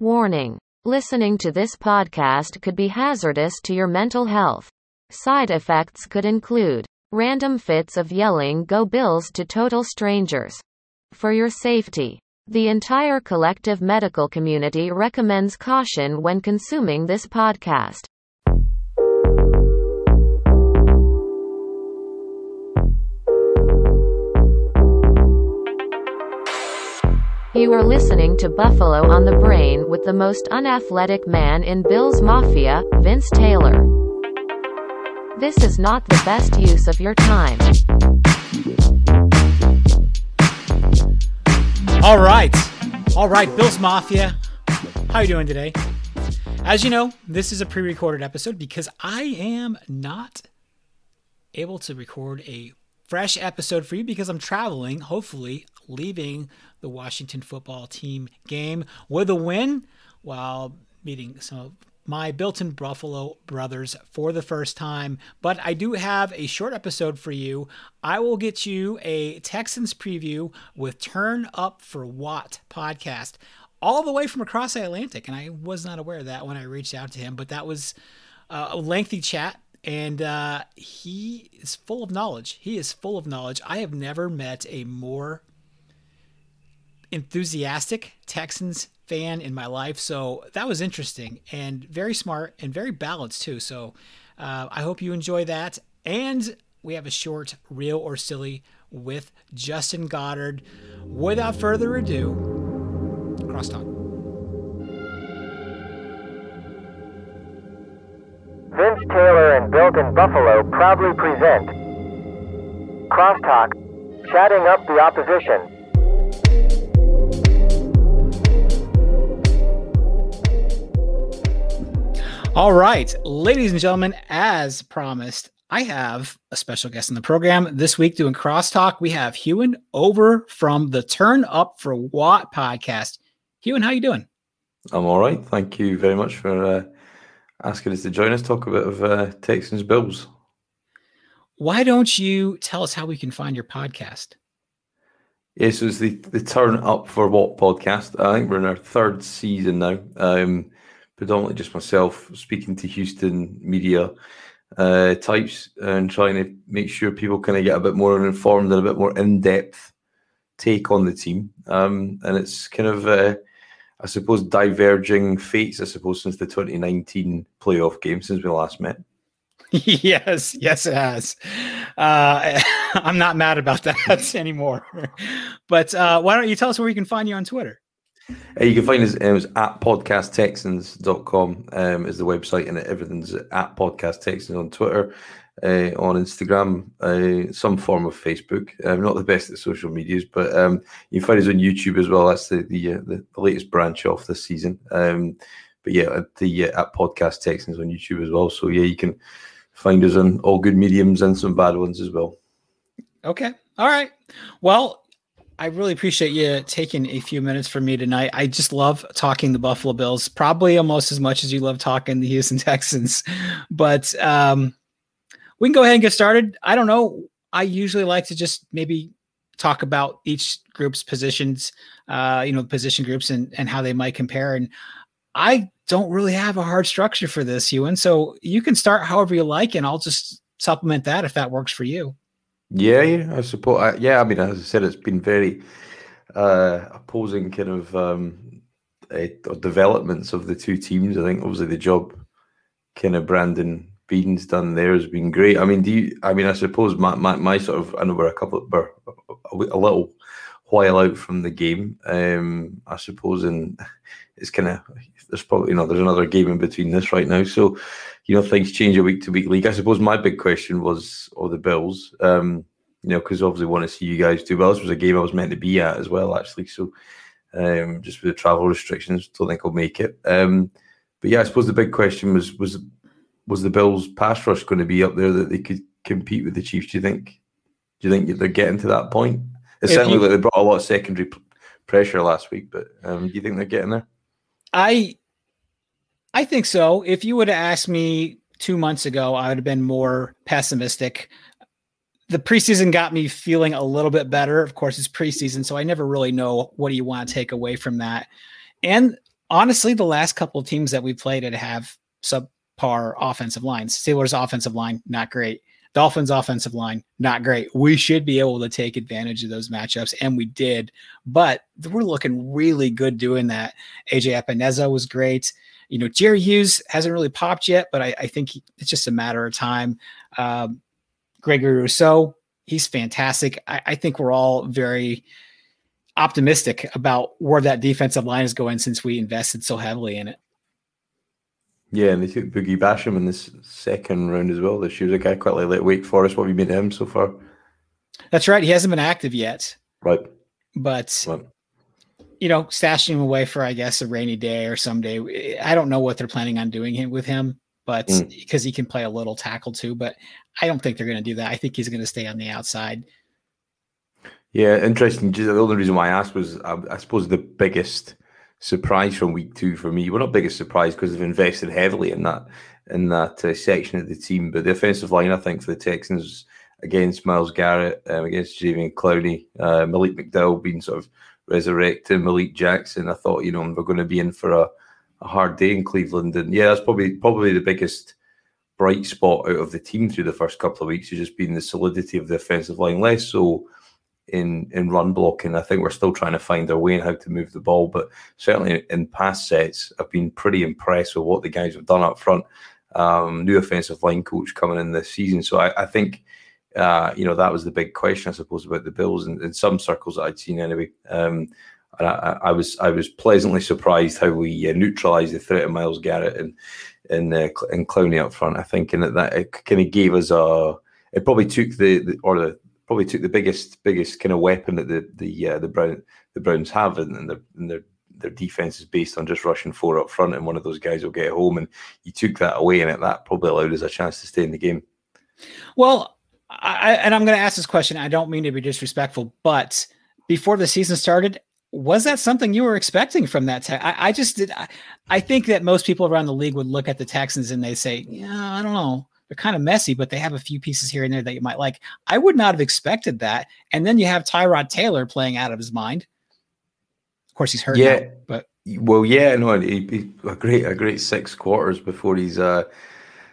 Warning. Listening to this podcast could be hazardous to your mental health. Side effects could include random fits of yelling Go Bills to total strangers. For your safety, the entire collective medical community recommends caution when consuming this podcast. You are listening to Buffalo on the Brain with the most unathletic man in Bills Mafia, Vince Taylor. This is not the best use of your time. All right. All right, Bills Mafia. How are you doing today? As you know, this is a pre-recorded episode because I am not able to record a fresh episode for you because I'm traveling, hopefully leaving the Washington football team game with a win while meeting some of my built-in Buffalo brothers for the first time. But I do have a short episode for you. I will get you a Texans preview with Turn Up for Watt podcast all the way from across the Atlantic. And I was not aware of that when I reached out to him, but that was uh, a lengthy chat. And uh, he is full of knowledge. He is full of knowledge. I have never met a more enthusiastic Texans fan in my life. So that was interesting and very smart and very balanced too. So uh, I hope you enjoy that. And we have a short real or silly with Justin Goddard. Without further ado, crosstalk. Vince Taylor and Built in Buffalo proudly present Crosstalk, chatting up the opposition. All right, ladies and gentlemen, as promised, I have a special guest in the program this week doing crosstalk. We have Ewan over from the Turn Up for Watt podcast. Ewan, how you doing? I'm all right. Thank you very much for uh, asking us to join us. Talk a bit of uh, Texans Bills. Why don't you tell us how we can find your podcast? Yes, yeah, so it's the the Turn Up for Watt podcast. I think we're in our third season now. Um, predominantly just myself speaking to Houston media uh, types and trying to make sure people kind of get a bit more informed and a bit more in depth take on the team. Um, and it's kind of, uh, I suppose, diverging fates, I suppose, since the 2019 playoff game since we last met. yes, yes, it has. Uh, I'm not mad about that anymore. but uh, why don't you tell us where we can find you on Twitter? Uh, you can find us, was at podcasttexans.com um, is the website, and everything's at podcasttexans on Twitter, uh, on Instagram, uh, some form of Facebook. I'm not the best at social medias, but um, you can find us on YouTube as well. That's the the, uh, the, latest branch off this season. Um, but yeah, at the uh, at podcast Texans on YouTube as well. So yeah, you can find us on all good mediums and some bad ones as well. Okay. All right. Well, I really appreciate you taking a few minutes for me tonight. I just love talking the Buffalo Bills, probably almost as much as you love talking the Houston Texans. But um, we can go ahead and get started. I don't know. I usually like to just maybe talk about each group's positions, uh, you know, position groups and, and how they might compare. And I don't really have a hard structure for this, Ewan. So you can start however you like, and I'll just supplement that if that works for you. Yeah, yeah, I support. I, yeah, I mean, as I said, it's been very uh, opposing kind of um, uh, developments of the two teams. I think obviously the job kind of Brandon Beane's done there has been great. I mean, do you? I mean, I suppose my my, my sort of I know we're a couple we're a, a little while out from the game. Um, I suppose, and it's kind of there's probably you know there's another game in between this right now, so you know things change a week to week league. I suppose my big question was, oh, the Bills. Um, you know, because obviously want to see you guys do well. This was a game I was meant to be at as well, actually. So, um, just with the travel restrictions, don't think I'll make it. Um, but yeah, I suppose the big question was was was the Bills' pass rush going to be up there that they could compete with the Chiefs? Do you think? Do you think they're getting to that point? It certainly like they brought a lot of secondary p- pressure last week, but um, do you think they're getting there? I I think so. If you would have asked me two months ago, I would have been more pessimistic. The preseason got me feeling a little bit better. Of course, it's preseason, so I never really know what do you want to take away from that. And honestly, the last couple of teams that we played at have subpar offensive lines. Steelers offensive line, not great. Dolphins offensive line, not great. We should be able to take advantage of those matchups, and we did. But we're looking really good doing that. AJ Epenesa was great. You know, Jerry Hughes hasn't really popped yet, but I, I think he, it's just a matter of time. Um, Gregory Rousseau, he's fantastic. I, I think we're all very optimistic about where that defensive line is going since we invested so heavily in it. Yeah, and they took Boogie Basham in this second round as well this year. a guy quite like Wake Forest. What have you made of him so far? That's right. He hasn't been active yet. Right. But right. You know, stashing him away for I guess a rainy day or someday. I don't know what they're planning on doing with him, but mm. because he can play a little tackle too. But I don't think they're going to do that. I think he's going to stay on the outside. Yeah, interesting. Just the only reason why I asked was, I, I suppose, the biggest surprise from week two for me. Well, not biggest surprise because they've invested heavily in that in that uh, section of the team. But the offensive line, I think, for the Texans against Myles Garrett, um, against Jadeveon Clowney, uh, Malik McDowell being sort of resurrected, Malik Jackson. I thought, you know, we're going to be in for a, a hard day in Cleveland, and yeah, that's probably probably the biggest bright spot out of the team through the first couple of weeks has just been the solidity of the offensive line, less so in in run blocking. I think we're still trying to find our way in how to move the ball, but certainly in past sets, I've been pretty impressed with what the guys have done up front. Um, new offensive line coach coming in this season, so I, I think uh, you know that was the big question, I suppose, about the Bills in, in some circles that I'd seen anyway. Um, and I, I, was I was pleasantly surprised how we uh, neutralised the threat of Myles Garrett and and uh, and Clowney up front. I think, and that, that it kind of gave us a. It probably took the, the or the probably took the biggest biggest kind of weapon that the the uh, the Brown the Browns have, and, and their and their their defense is based on just rushing four up front, and one of those guys will get home, and you took that away, and it that probably allowed us a chance to stay in the game. Well, I, and I'm going to ask this question. I don't mean to be disrespectful, but before the season started, was that something you were expecting from that? Te- I, I, just did. I, I, think that most people around the league would look at the Texans and they say, "Yeah, I don't know they're kind of messy, but they have a few pieces here and there that you might like. I would not have expected that. And then you have Tyrod Taylor playing out of his mind. Of course, he's hurt. Yeah, now, but well, yeah, no, he, he, a great a great six quarters before he's uh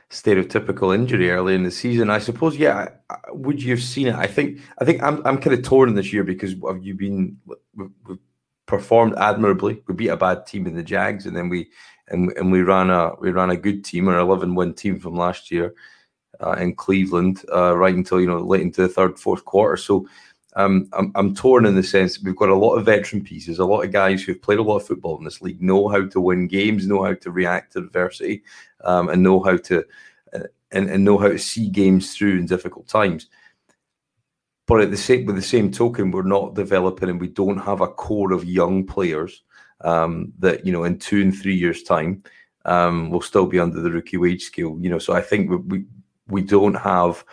stereotypical injury early in the season. I suppose, yeah. Would you have seen it? I think I think I'm I'm kind of torn this year because have you been we've, we've performed admirably. We beat a bad team in the Jags, and then we and and we ran a we ran a good team, or eleven win team from last year uh, in Cleveland, uh, right until you know late into the third fourth quarter. So. Um, I'm, I'm torn in the sense that we've got a lot of veteran pieces, a lot of guys who've played a lot of football in this league, know how to win games, know how to react to adversity, um, and know how to uh, and, and know how to see games through in difficult times. But at the same with the same token, we're not developing and we don't have a core of young players um, that you know in two and three years' time um, will still be under the rookie wage scale. You know, so I think we we, we don't have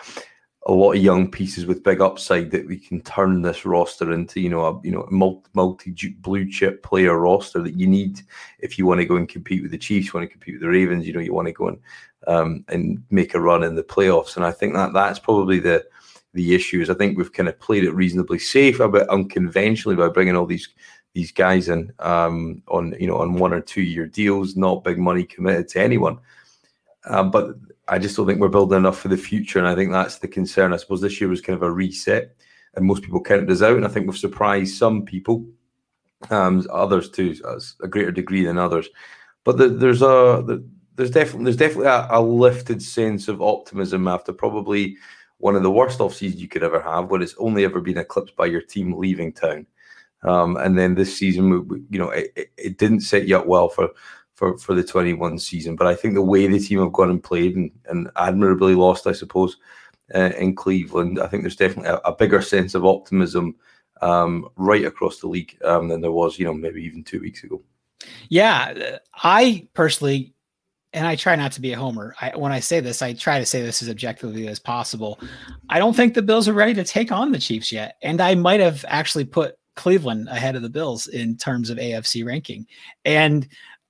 a lot of young pieces with big upside that we can turn this roster into, you know, a you know multi, multi blue chip player roster that you need if you want to go and compete with the Chiefs, you want to compete with the Ravens, you know, you want to go and um, and make a run in the playoffs. And I think that that's probably the the issues. I think we've kind of played it reasonably safe, a bit unconventionally by bringing all these these guys in um, on you know on one or two year deals, not big money committed to anyone. Um, but I just don't think we're building enough for the future, and I think that's the concern. I suppose this year was kind of a reset, and most people counted us out, and I think we've surprised some people, um, others too to a greater degree than others. But the, there's a the, there's definitely there's definitely a, a, lifted sense of optimism after probably one of the worst off seasons you could ever have, when it's only ever been eclipsed by your team leaving town. Um, and then this season, you know, it, it, didn't set you up well for, for, for the 21 season. But I think the way the team have gone and played and, and admirably lost, I suppose, uh, in Cleveland, I think there's definitely a, a bigger sense of optimism um, right across the league um, than there was, you know, maybe even two weeks ago. Yeah, I personally and I try not to be a homer. I, when I say this, I try to say this as objectively as possible. I don't think the Bills are ready to take on the Chiefs yet, and I might have actually put Cleveland ahead of the Bills in terms of AFC ranking. And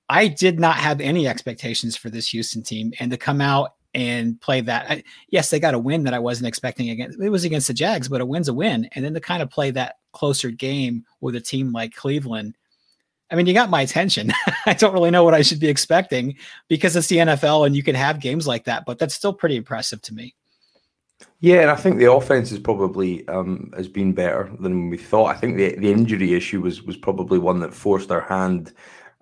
I did not have any expectations for this Houston team and to come out and play that. I, yes, they got a win that I wasn't expecting against. It was against the Jags, but a win's a win. And then to kind of play that closer game with a team like Cleveland, I mean, you got my attention. I don't really know what I should be expecting because it's the NFL and you can have games like that, but that's still pretty impressive to me. Yeah, and I think the offense is probably um, has been better than we thought. I think the the injury issue was was probably one that forced our hand.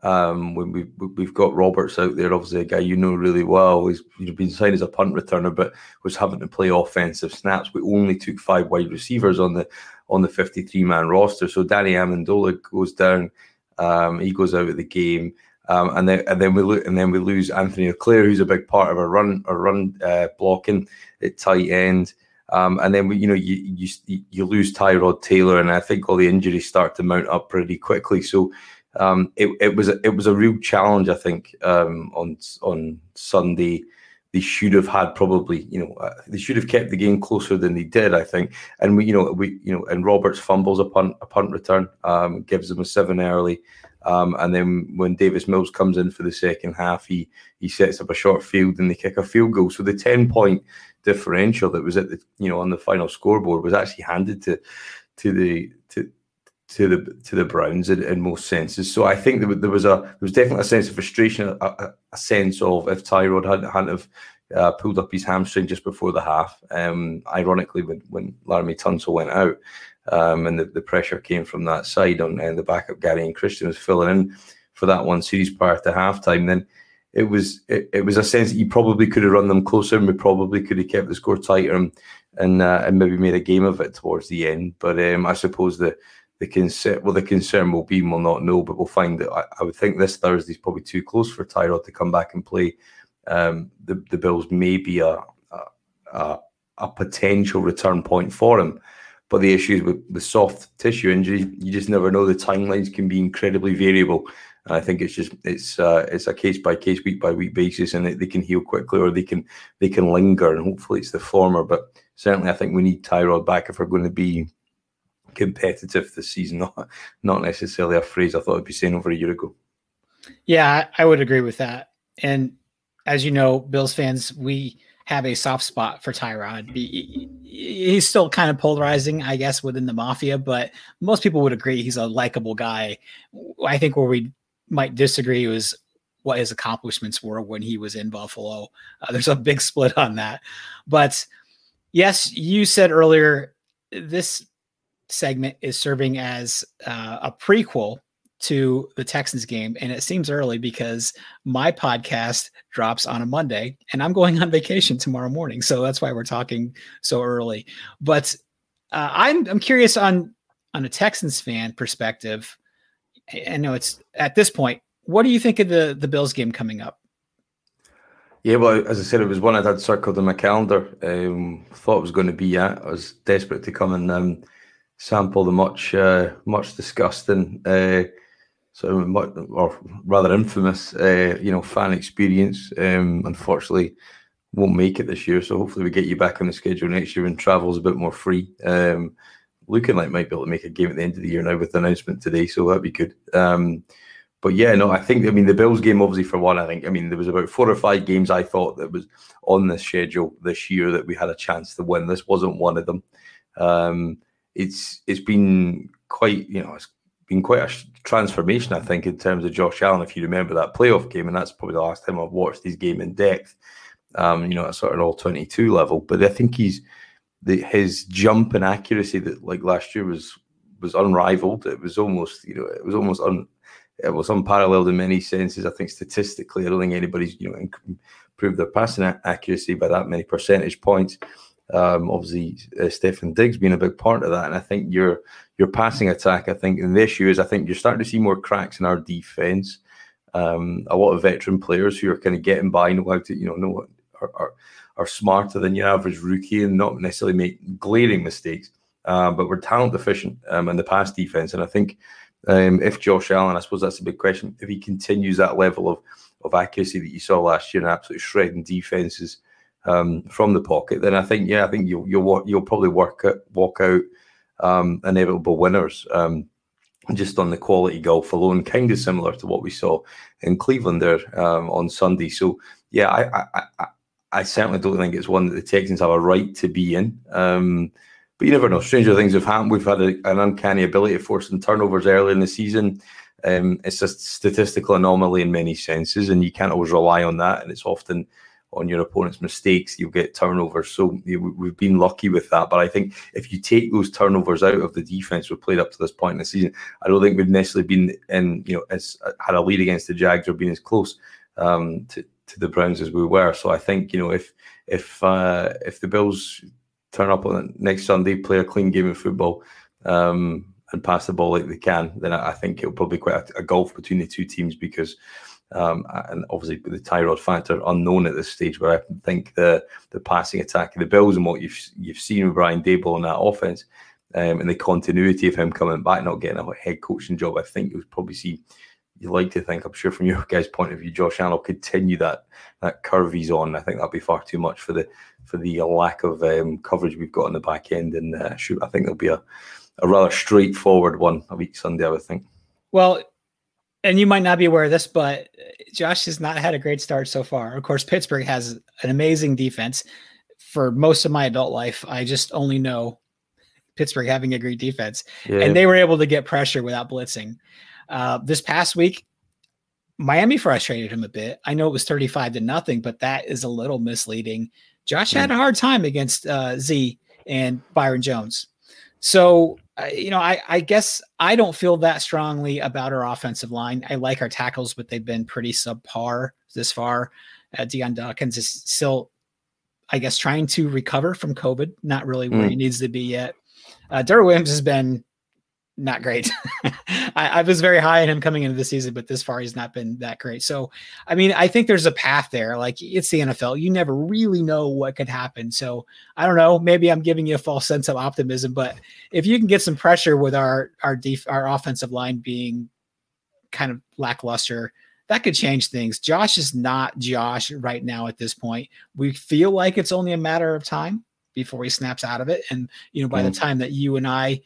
Um, when we we've got Roberts out there, obviously a guy you know really well. He's been signed as a punt returner, but was having to play offensive snaps. We only took five wide receivers on the on the fifty three man roster. So Danny Amendola goes down. Um, he goes out of the game. Um, and then and then we look and then we lose Anthony Auclair, who's a big part of our run our run uh, blocking at tight end. Um, and then we, you know you, you you lose Tyrod Taylor, and I think all the injuries start to mount up pretty quickly. So um, it, it was a, it was a real challenge. I think um, on on Sunday they should have had probably you know uh, they should have kept the game closer than they did. I think, and we you know we you know and Roberts fumbles a punt a punt return, um, gives them a seven early. Um, and then when Davis Mills comes in for the second half, he he sets up a short field and they kick a field goal. So the ten point differential that was at the you know on the final scoreboard was actually handed to to the to the to the Browns in, in most senses. So I think there, there was a there was definitely a sense of frustration, a, a, sense of if Tyrod hadn't, hadn't have uh, pulled up his hamstring just before the half. Um, ironically, when when Laremy Tunsil went out, um, and the, the pressure came from that side on and the backup Geron Christian was filling in for that one series prior to halftime. Then it was it, it was a sense that you probably could have run them closer and we probably could have kept the score tighter and and, uh, and maybe made a game of it towards the end. But um, I suppose the the concern well the concern will be we'll not know, but we'll find that I, I would think this Thursday is probably too close for Tyrod to come back and play. Um, the the Bills may be a, a a potential return point for him. But the issues with the soft tissue injury, you just never know. The timelines can be incredibly variable. And I think it's just it's uh, it's a case by case, week by week basis, and they can heal quickly or they can they can linger. And hopefully it's the former. But certainly, I think we need Tyrod back if we're going to be competitive this season. Not not necessarily a phrase I thought I'd be saying over a year ago. Yeah, I would agree with that. And as you know, Bills fans, we have a soft spot for Tyrod. he's still kind of polarizing, I guess, within the mafia, but most people would agree he's a likable guy. I think where we might disagree was what his accomplishments were when he was in Buffalo. Uh, there's a big split on that. But yes, you said earlier this segment is serving as uh, a prequel to the Texans game. And it seems early because my podcast drops on a Monday and I'm going on vacation tomorrow morning. So that's why we're talking so early. But uh, I'm, I'm curious on, on a Texans fan perspective. I know it's at this point, what do you think of the, the Bills game coming up? Yeah, well, as I said, it was one I'd had circled in my calendar. Um, thought it was going to be at. I was desperate to come and um, sample the much, uh, much discussed and uh, so or rather infamous, uh, you know, fan experience. Um, unfortunately, won't make it this year. So hopefully we get you back on the schedule next year and travel's a bit more free. Um, looking like might be able to make a game at the end of the year now with the announcement today, so that'd be good. Um, but yeah, no, I think I mean the Bills game obviously for one. I think I mean there was about four or five games I thought that was on the schedule this year that we had a chance to win. This wasn't one of them. Um, it's it's been quite you know it's been quite a transformation, I think, in terms of Josh Allen. If you remember that playoff game, and that's probably the last time I've watched his game in depth. Um, you know, at sort of an all twenty-two level. But I think he's the, his jump and accuracy that like last year was was unrivaled. It was almost you know it was almost un it was unparalleled in many senses. I think statistically, I don't think anybody's you know improved their passing accuracy by that many percentage points. Um, obviously, uh, Stefon Diggs being a big part of that, and I think your your passing attack. I think in the issue is I think you're starting to see more cracks in our defense. Um, a lot of veteran players who are kind of getting by, know how to, you know, know are, are, are smarter than your average rookie and not necessarily make glaring mistakes. Uh, but we're talent deficient um, in the pass defense, and I think um, if Josh Allen, I suppose that's a big question, if he continues that level of of accuracy that you saw last year and absolutely shredding defenses um, from the pocket, then I think yeah, I think you'll you'll you'll probably work out, walk out um, inevitable winners. Um, just on the quality gulf alone, kind of similar to what we saw in Cleveland there um, on Sunday. So yeah, I, I, I I certainly don't think it's one that the Texans have a right to be in. Um, but you never know. Stranger things have happened. We've had a, an uncanny ability to force some turnovers early in the season. Um, it's a statistical anomaly in many senses, and you can't always rely on that. And it's often on your opponent's mistakes, you'll get turnovers. So we've been lucky with that. But I think if you take those turnovers out of the defense we've played up to this point in the season, I don't think we've necessarily been in, you know, as had a lead against the Jags or been as close um, to, to the Browns as we were. So I think you know if if uh, if the Bills turn up on next Sunday, play a clean game of football. Um, and pass the ball like they can, then I think it'll probably quite a, a gulf between the two teams because um, and obviously the Tyrod factor unknown at this stage. Where I think the the passing attack of the Bills and what you've you've seen with Brian Daboll in that offense um, and the continuity of him coming back, not getting a head coaching job, I think you'll probably see. You like to think, I'm sure, from your guys' point of view, Josh Allen will continue that that curve he's on. I think that'll be far too much for the for the lack of um, coverage we've got on the back end. And uh, shoot, I think there'll be a, a rather straightforward one a week Sunday. I would think. Well, and you might not be aware of this, but Josh has not had a great start so far. Of course, Pittsburgh has an amazing defense. For most of my adult life, I just only know Pittsburgh having a great defense, yeah. and they were able to get pressure without blitzing. Uh, this past week, Miami frustrated him a bit. I know it was 35 to nothing, but that is a little misleading. Josh had a hard time against uh, Z and Byron Jones. So you know, I, I guess I don't feel that strongly about our offensive line. I like our tackles, but they've been pretty subpar this far. Uh, Dion Dawkins is still, I guess, trying to recover from COVID, not really where mm. he needs to be yet. Uh, Derwin Williams has been not great. I, I, was very high on him coming into the season, but this far he's not been that great. So, I mean, I think there's a path there. Like it's the NFL, you never really know what could happen. So, I don't know. Maybe I'm giving you a false sense of optimism, but if you can get some pressure with our our def- our offensive line being kind of lackluster, that could change things. Josh is not Josh right now at this point. We feel like it's only a matter of time before he snaps out of it, and you know, by mm. the time that you and I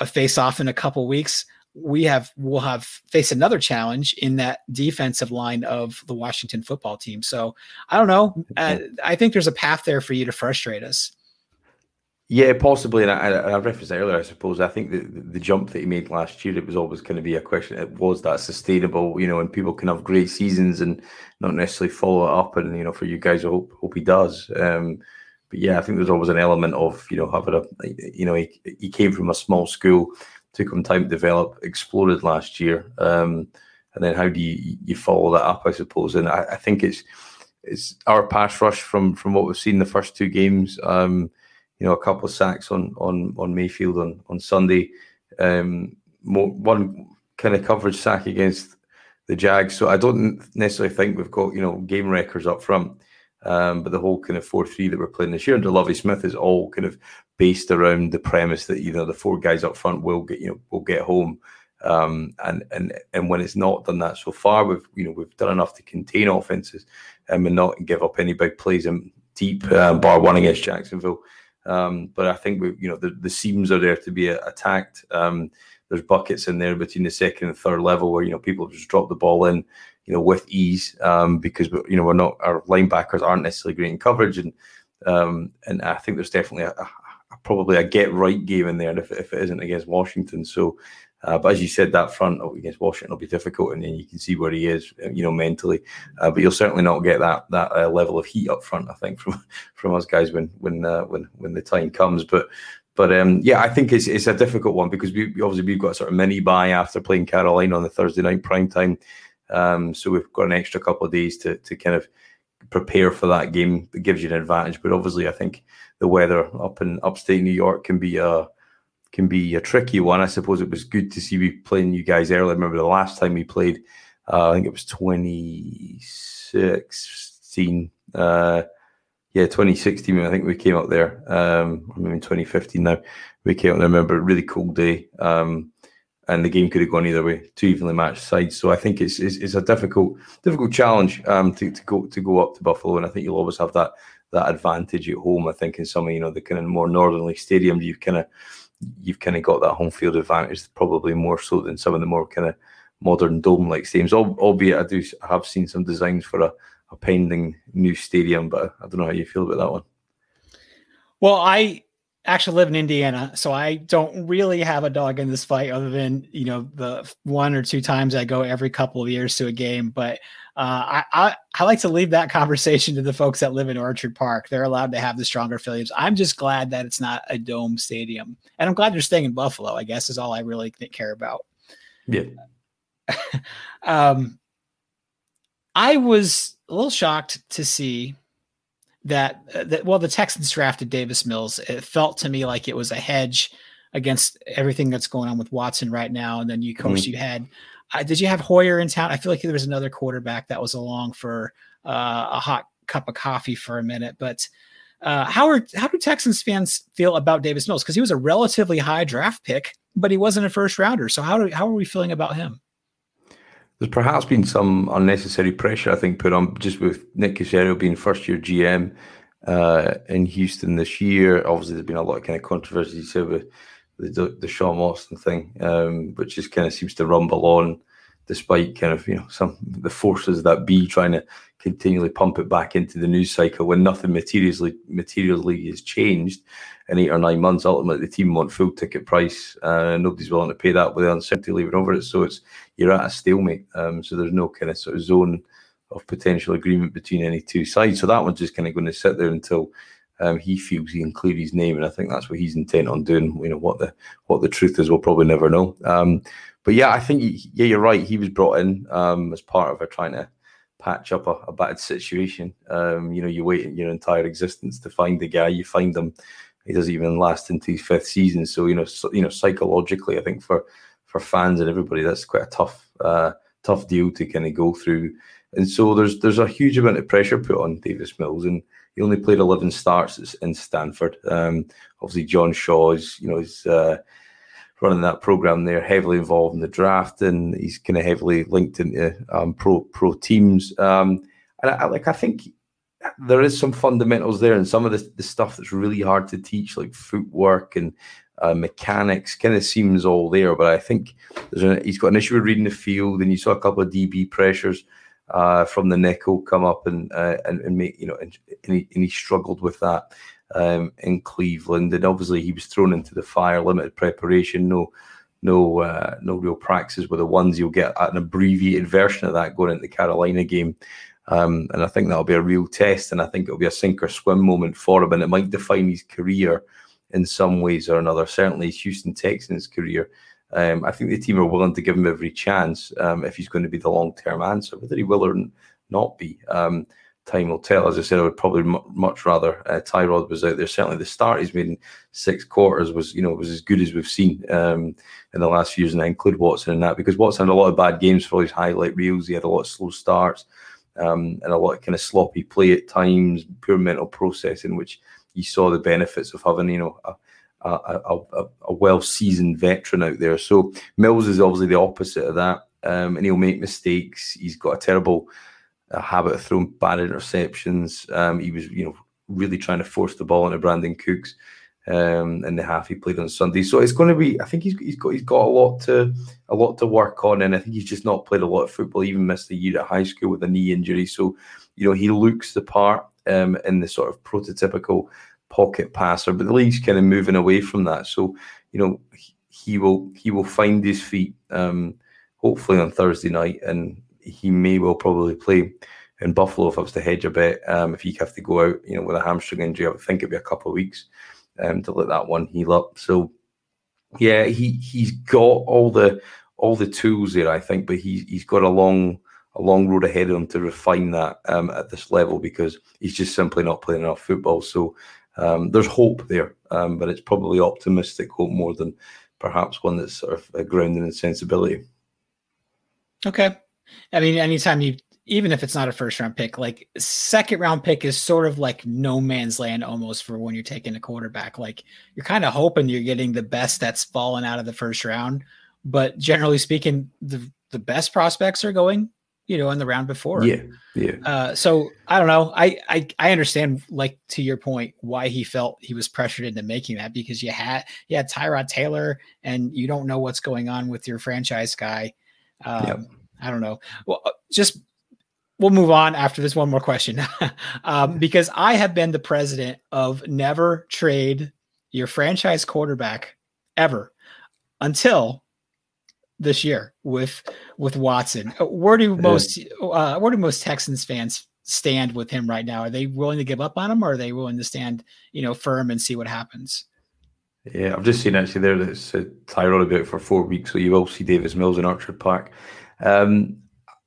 a face off in a couple weeks, we have we'll have face another challenge in that defensive line of the Washington football team. So I don't know. Uh, I think there's a path there for you to frustrate us. Yeah, possibly. And I, I referenced earlier, I suppose. I think the, the jump that he made last year, it was always going to be a question. It was that sustainable, you know, and people can have great seasons and not necessarily follow it up. And, you know, for you guys, I hope, hope he does. Um, but yeah, I think there's always an element of you know having a you know he, he came from a small school, took him time to develop, exploded last year, um, and then how do you you follow that up? I suppose, and I, I think it's it's our pass rush from from what we've seen the first two games. Um, you know, a couple of sacks on on on Mayfield on on Sunday. Um, more, one kind of coverage sack against the Jags. So I don't necessarily think we've got you know game records up front. Um, but the whole kind of four three that we're playing this year under Lovie Smith is all kind of based around the premise that you know the four guys up front will get you know will get home. Um, and and and when it's not done that so far, we've you know we've done enough to contain offenses um, and not give up any big plays and deep uh, bar one against Jacksonville. Um, but I think we you know the, the seams are there to be attacked. Um, there's buckets in there between the second and third level where you know people just drop the ball in you know, with ease um, because you know we're not our linebackers aren't necessarily great in coverage, and um, and I think there's definitely a, a, probably a get right game in there if, if it isn't against Washington. So, uh, but as you said, that front against Washington will be difficult, and then you can see where he is, you know, mentally. Uh, but you'll certainly not get that that uh, level of heat up front, I think, from from us guys when when uh, when when the time comes. But but um, yeah, I think it's it's a difficult one because we obviously we've got a sort of mini bye after playing Carolina on the Thursday night prime time. Um, so we've got an extra couple of days to to kind of prepare for that game. It gives you an advantage, but obviously, I think the weather up in upstate New York can be a can be a tricky one. I suppose it was good to see we playing you guys earlier. I remember the last time we played, uh, I think it was 2016. Uh, yeah, 2016. I think we came up there. Um, I mean, 2015 now. We came up there. I remember a really cool day. Um, and the game could have gone either way. Two evenly matched sides, so I think it's it's, it's a difficult difficult challenge um, to, to go to go up to Buffalo, and I think you'll always have that that advantage at home. I think in some of you know the kind of more northerly stadiums, you've kind of you've kind of got that home field advantage, probably more so than some of the more kind of modern dome like stadiums. Albeit I do have seen some designs for a, a pending new stadium, but I don't know how you feel about that one. Well, I actually live in Indiana, so I don't really have a dog in this fight other than, you know, the one or two times I go every couple of years to a game. But uh, I, I, I like to leave that conversation to the folks that live in Orchard Park. They're allowed to have the stronger feelings. I'm just glad that it's not a dome stadium, and I'm glad they're staying in Buffalo. I guess is all I really care about. Yeah. um, I was a little shocked to see that uh, that well the Texans drafted Davis Mills. It felt to me like it was a hedge against everything that's going on with Watson right now. And then you, of course, mm-hmm. you had uh, did you have Hoyer in town? I feel like there was another quarterback that was along for uh, a hot cup of coffee for a minute. But uh, how are how do Texans fans feel about Davis Mills? Because he was a relatively high draft pick, but he wasn't a first rounder. So how do how are we feeling about him? There's perhaps been some unnecessary pressure, I think, put on just with Nick Caserio being first year GM uh, in Houston this year. Obviously, there's been a lot of kind of controversy with the Deshaun Watson thing, um, which just kind of seems to rumble on, despite kind of you know some the forces that be trying to continually pump it back into the news cycle when nothing materially materially has changed in eight or nine months. Ultimately, the team want full ticket price, uh, nobody's willing to pay that with the uncertainty leaving over it. So it's you're at a stalemate. Um, so there's no kind of sort of zone of potential agreement between any two sides. So that one's just kind of going to sit there until um, he feels he can clear his name, and I think that's what he's intent on doing. You know what the what the truth is, we'll probably never know. Um, but yeah, I think yeah, you're right. He was brought in um, as part of a trying to patch up a, a bad situation. Um, you know, you wait your entire existence to find the guy. You find him, he doesn't even last into his fifth season. So you know, so, you know, psychologically, I think for for fans and everybody, that's quite a tough uh, tough deal to kind of go through. And so there's there's a huge amount of pressure put on Davis Mills and he only played 11 starts in Stanford. Um, obviously, John Shaw is, you know, is uh, running that program there, heavily involved in the draft, and he's kind of heavily linked into um, pro pro teams. Um, and I, like, I think there is some fundamentals there, and some of the, the stuff that's really hard to teach, like footwork and uh, mechanics, kind of seems all there. But I think there's a, he's got an issue with reading the field, and you saw a couple of DB pressures uh, from the nickel come up and uh, and, and make you know and, he, and he struggled with that um, in Cleveland. And obviously he was thrown into the fire limited preparation no no uh, no real practices with the ones. You'll get an abbreviated version of that going into the Carolina game. Um, and I think that'll be a real test and I think it'll be a sink or swim moment for him. And it might define his career in some ways or another. Certainly his Houston Texans career um, I think the team are willing to give him every chance um, if he's going to be the long term answer. Whether he will or not be, um, time will tell. As I said, I would probably m- much rather uh, Tyrod was out there. Certainly, the start he's made in six quarters was, you know, was as good as we've seen um, in the last few years, and I include Watson in that because Watson had a lot of bad games for his highlight reels. He had a lot of slow starts um, and a lot of kind of sloppy play at times, poor mental processing, which you saw the benefits of having, you know. A, a, a, a well seasoned veteran out there. So Mills is obviously the opposite of that, um, and he'll make mistakes. He's got a terrible uh, habit of throwing bad interceptions. Um, he was, you know, really trying to force the ball into Brandin Cooks um, in the half he played on Sunday. So it's going to be. I think he's, he's got he's got a lot to a lot to work on, and I think he's just not played a lot of football. He Even missed a year at high school with a knee injury. So you know he looks the part um, in the sort of prototypical pocket passer, but the league's kind of moving away from that. So, you know, he will he will find his feet um, hopefully on Thursday night, and he may well probably play in Buffalo if I was to hedge a bet. Um, if he have to go out, you know, with a hamstring injury, I would think it'd be a couple of weeks um, to let that one heal up. So, yeah, he he's got all the all the tools there, I think, but he's he's got a long a long road ahead of him to refine that um, at this level because he's just simply not playing enough football. So um, there's hope there, um, but it's probably optimistic hope more than perhaps one that's sort of grounded in sensibility. Okay. I mean, anytime you, even if it's not a first round pick, like second round pick is sort of like no man's land almost for when you're taking a quarterback. Like you're kind of hoping you're getting the best that's fallen out of the first round. But generally speaking, the, the best prospects are going you know, in the round before. Yeah, yeah. Uh, so I don't know. I, I I understand, like to your point, why he felt he was pressured into making that because you had you had Tyrod Taylor, and you don't know what's going on with your franchise guy. Um, yep. I don't know. Well, uh, just we'll move on after this one more question, um, because I have been the president of never trade your franchise quarterback ever until this year with with Watson. Uh, where do most uh, where do most Texans fans stand with him right now? Are they willing to give up on him, or are they willing to stand, you know, firm and see what happens? Yeah, I've just seen actually there that it's uh, Tyrod about for four weeks, so you will see Davis Mills in Orchard Park. Um,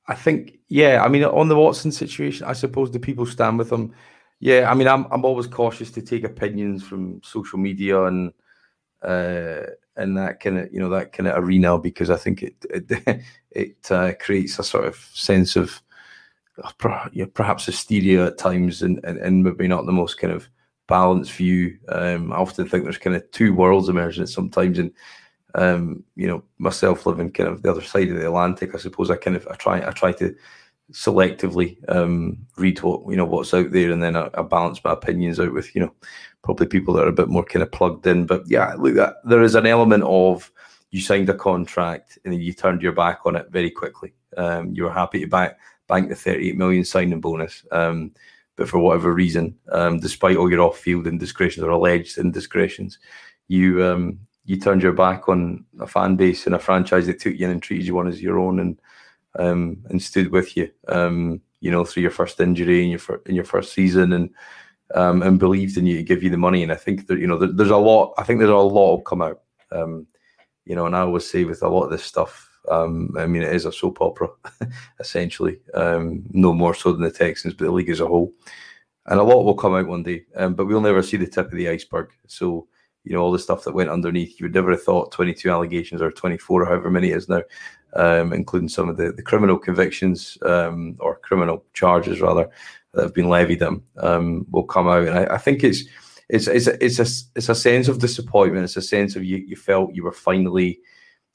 I think, yeah, I mean, on the Watson situation, I suppose the people stand with him. Yeah, I mean, I'm I'm always cautious to take opinions from social media and uh, and that kind of you know that kind of arena because I think it it, it uh, creates a sort of sense of perhaps hysteria at times and, and, and maybe not the most kind of balanced view. Um, I often think there's kind of two worlds emerging sometimes, and um, you know myself living kind of the other side of the Atlantic. I suppose I kind of I try I try to selectively um, read what you know what's out there, and then I, I, balance my opinions out with you know probably people that are a bit more kind of plugged in. But yeah, look, that, there is an element of you signed a contract and then you turned your back on it very quickly. Um, you were happy to back bank the 38 million signing bonus, um, but for whatever reason, um, despite all your off-field indiscretions or alleged indiscretions, you um, you turned your back on a fan base and a franchise that took you in and treated you one as your own and um, and stood with you, um, you know, through your first injury in your fir- in your first season, and um, and believed in you to give you the money. And I think that you know, there, there's a lot. I think there's a lot will come out. Um, you know, and I always say with a lot of this stuff, um, I mean, it is a soap opera, essentially. Um, no more so than the Texans, but the league as a whole. And a lot will come out one day, um, but we'll never see the tip of the iceberg. So, you know, all the stuff that went underneath, you would never have thought 22 allegations or 24 or however many it is now um, including some of the, the criminal convictions um, or criminal charges rather that have been levied at him, um, will come out. And I, I, think it's it's it's a, it's a it's a sense of disappointment. It's a sense of you you felt you were finally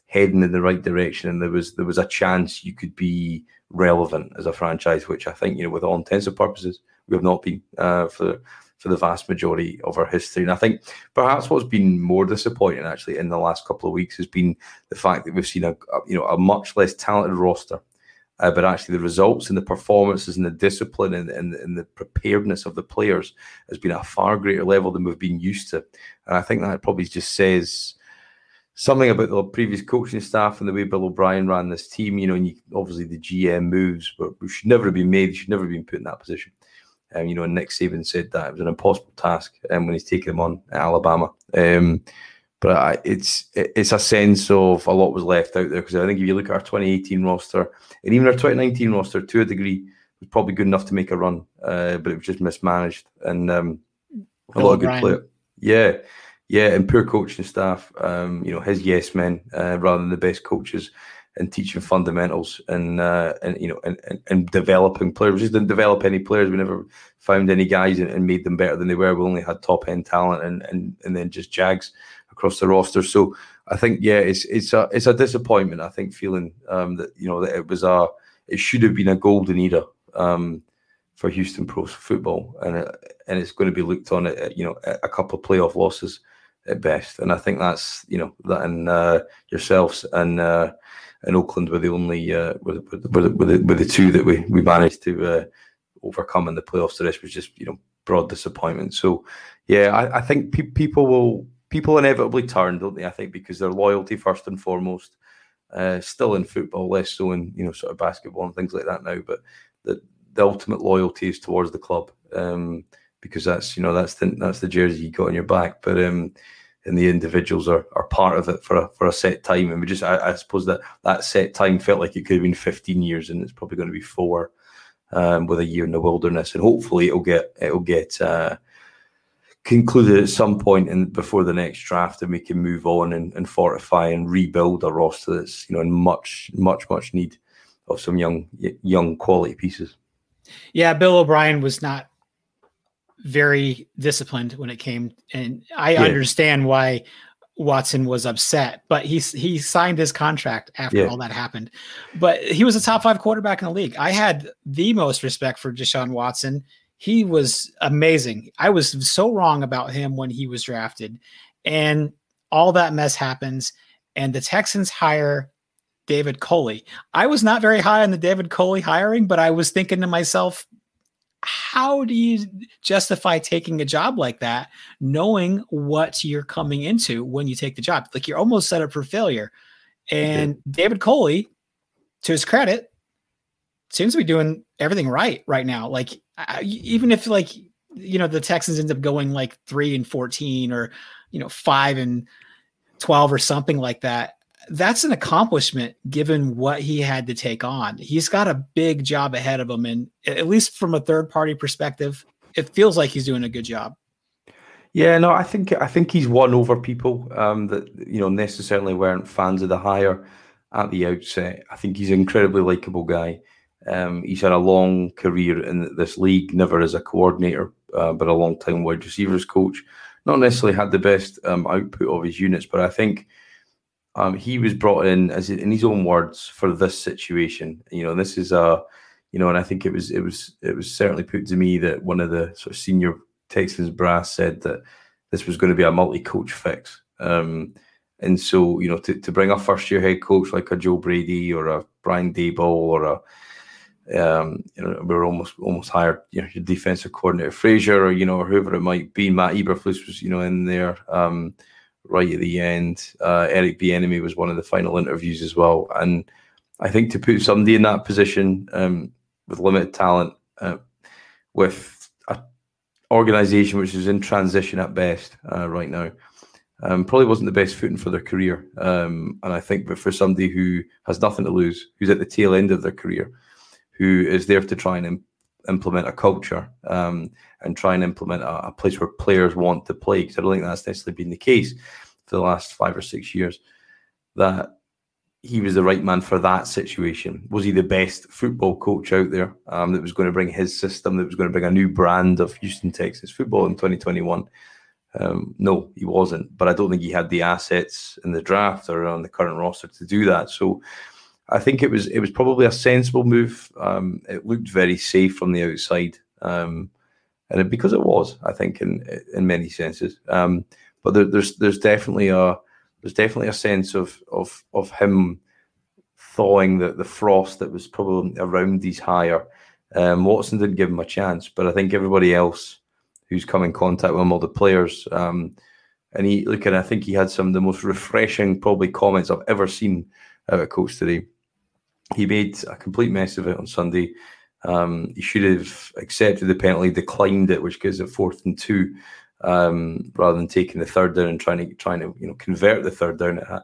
heading in the right direction, and there was there was a chance you could be relevant as a franchise, which I think you know, with all intents and purposes, we have not been uh, for for the vast majority of our history. And I think perhaps what's been more disappointing actually in the last couple of weeks has been the fact that we've seen a, you know a much less talented roster. Uh, but actually, the results and the performances and the discipline and, and, and, the preparedness of the players has been at a far greater level than we've been used to. And I think that probably just says something about the previous coaching staff and the way Bill O'Brien ran this team. You know, and you, obviously the GM moves, but should never have been made. Should never have been put in that position. Um, you know, Nick Saban said that it was an impossible task um, when he's taking them on at Alabama. Um, but I, it's it's a sense of a lot was left out there because I think if you look at our 2018 roster and even our 2019 roster to a degree was probably good enough to make a run, uh, but it was just mismanaged and um, a lot of good players. Yeah, yeah, and poor coaching staff. Um, you know, his yes men uh, rather than the best coaches and teaching fundamentals and uh, and you know and, and, and, developing players. We just didn't develop any players. We never found any guys and, and, made them better than they were. We only had top end talent and and and then just Jags across the roster. So I think yeah, it's it's a it's a disappointment. I think feeling um, that you know that it was a it should have been a golden era. Um, for Houston Pro football, and it, and it's going to be looked on at you know a couple of playoff losses at best, and I think that's you know that and uh, yourselves and uh, in Oakland were the only uh, were, were, were, the, were the two that we we managed to uh, overcome in the playoffs. The rest was just you know broad disappointment. So yeah, I, I think pe- people will people inevitably turn, don't they? I think because their loyalty first and foremost. Uh, still in football, less so in you know sort of basketball and things like that now. But the the ultimate loyalty is towards the club um, because that's you know that's the that's the jersey you got on your back. But um, and the individuals are, are part of it for a, for a set time. And we just, I, I suppose that that set time felt like it could have been 15 years, and it's probably going to be four um, with a year in the wilderness. And hopefully, it'll get it'll get uh, concluded at some point in before the next draft, and we can move on and, and fortify and rebuild a roster that's you know in much much much need of some young young quality pieces. Yeah, Bill O'Brien was not very disciplined when it came, and I yeah. understand why Watson was upset, but he he signed his contract after yeah. all that happened. But he was a top five quarterback in the league. I had the most respect for Deshaun Watson. He was amazing. I was so wrong about him when he was drafted, and all that mess happens, and the Texans hire David Culley. I was not very high on the David Culley hiring, but I was thinking to myself, how do you justify taking a job like that, knowing what you're coming into when you take the job? Like you're almost set up for failure. And David Culley, to his credit, seems to be doing everything right right now. Like I, even if like you know the Texans end up going like three and fourteen or you know five and twelve or something like that, that's an accomplishment given what he had to take on. He's got a big job ahead of him, and at least from a third party perspective, it feels like he's doing a good job. Yeah, no, I think I think he's won over people um, that you know necessarily weren't fans of the hire at the outset. I think he's an incredibly likable guy. Um, he's had a long career in this league, never as a coordinator, uh, but a long time wide receivers coach. Not necessarily had the best um, output of his units, but I think um, he was brought in as in his own words for this situation. You know, this is a, you know, and I think it was it was it was certainly put to me that one of the sort of senior Texans brass said that this was going to be a multi-coach fix. Um, and so, you know, to, to bring a first-year head coach like a Joe Brady or a Brian Daboll or a um, you know, we are almost almost hired, you know, your defensive coordinator Frazier or you know, or whoever it might be. Matt Eberflus was, you know, in there. Um, right at the end. Uh, Eric Bieniemy was one of the final interviews as well, and I think to put somebody in that position um, with limited talent, uh, with an organisation which is in transition at best uh, right now, um, probably wasn't the best footing for their career. Um, and I think, but for somebody who has nothing to lose, who's at the tail end of their career, who is there to try and implement a culture um, and try and implement a, a, place where players want to play. Because I don't think that's necessarily been the case for the last five or six years. That he was the right man for that situation. Was he the best football coach out there um, that was going to bring his system, that was going to bring a new brand of Houston Texas football in 2021? Um, no, he wasn't. But I don't think he had the assets in the draft or on the current roster to do that. So I think it was it was probably a sensible move. Um, it looked very safe from the outside, um, and it, because it was, I think, in in many senses. Um, but there, there's there's definitely a there's definitely a sense of of of him thawing the the frost that was probably around his hire. Um, Watson didn't give him a chance, but I think everybody else who's come in contact with him, all the players, um, and he look, and I think he had some of the most refreshing probably comments I've ever seen out of coach today he made a complete mess of it on Sunday. Um, he should have accepted the penalty, declined it, which gives it fourth and two, um, rather than taking the third down and trying to trying to you know convert the third down at, at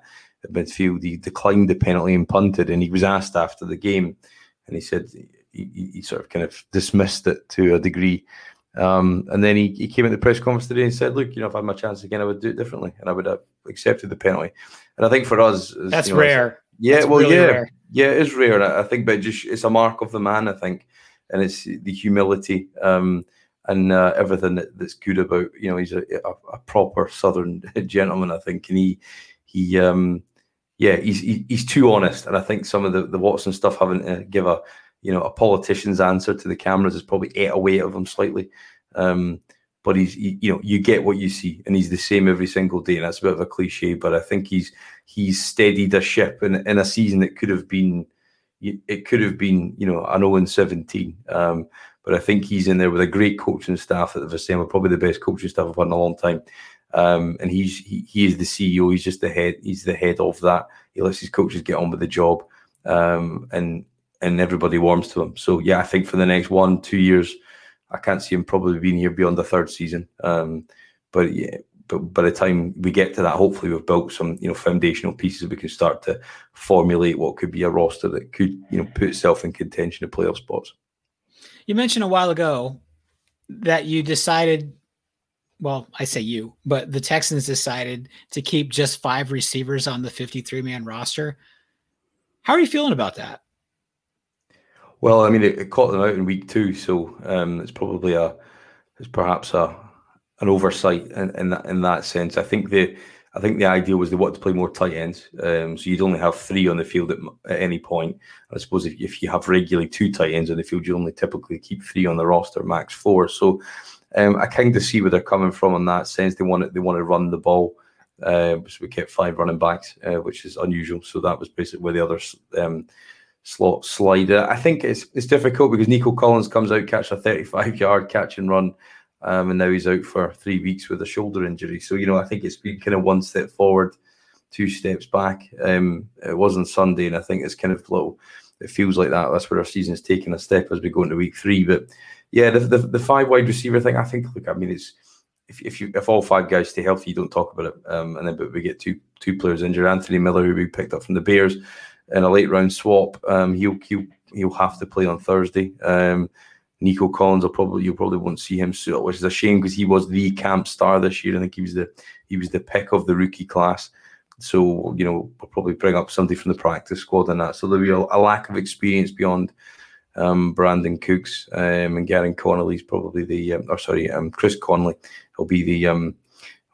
midfield. He declined the penalty and punted, and he was asked after the game, and he said he, he sort of kind of dismissed it to a degree. Um, and then he, he came at the press conference today and said, "Look, you know, if I had my chance again, I would do it differently, and I would have accepted the penalty." And I think for us, as, that's you know, rare. Yeah, that's well, really yeah, rare. yeah, it is rare. I think, but just it's a mark of the man. I think, and it's the humility um, and uh, everything that, that's good about. You know, he's a, a, a, proper Southern gentleman. I think, and he he um, yeah, he's he, he's too honest. And I think some of the the Watson stuff having to give a you know a politician's answer to the cameras has probably ate away of him slightly. Um, but he's he, you know you get what you see, and he's the same every single day, and that's a bit of a cliche. But I think he's he's steadied a ship in, in a season that could have been it could have been you know an 0 and 17. Um, but I think he's in there with a great coaching staff at the Vesema, probably the best coaching staff I've had in a long time. Um, and he's he, he is the CEO. He's just the head. He's the head of that. He lets his coaches get on with the job, um, and and everybody warms to him. So yeah, I think for the next one two years, I can't see him probably being here beyond the third season. Um, but yeah, but by the time we get to that, hopefully we've built some you know foundational pieces. We can start to formulate what could be a roster that could you know put itself in contention of playoff spots. You mentioned a while ago that you decided. Well, I say you, but the Texans decided to keep just five receivers on the 53 man roster. How are you feeling about that? Well, I mean, it, it, caught them out in week two, so um, it's probably a, it's perhaps a, an oversight in, in that in that sense. I think the, I think the idea was they wanted to play more tight ends, um, so you'd only have three on the field at, at any point. I suppose if, if you have regularly two tight ends on the field, you only typically keep three on the roster, max four. So um, I kind of see where they're coming from in that sense. They want they want to run the ball. Uh, so we kept five running backs, uh, which is unusual. So that was basically where the others. Um, slot slider. I think it's it's difficult because Nico Collins comes out, catch a 35 yard catch and run, um, and now he's out for three weeks with a shoulder injury. So you know, I think it's been kind of one step forward, two steps back. Um, it was on Sunday, and I think it's kind of little. It feels like that. That's where our season is taking a step as we go into week three. But yeah, the, the, the five wide receiver thing. I think. Look, I mean, it's if, if you if all five guys stay healthy, you don't talk about it. Um, and then but we get two two players injured. Anthony Miller, who we picked up from the Bears in a late round swap. Um, he'll he'll he'll have to play on Thursday. Um, Nico Collins will probably you probably won't see him suit, which is a shame because he was the camp star this year. I think he was the he was the pick of the rookie class. So you know we'll probably bring up somebody from the practice squad and that. So there'll be a, a lack of experience beyond um, Brandin Cooks um, and Gareon Conley's probably the um, or sorry um, Chris Conley will be the um,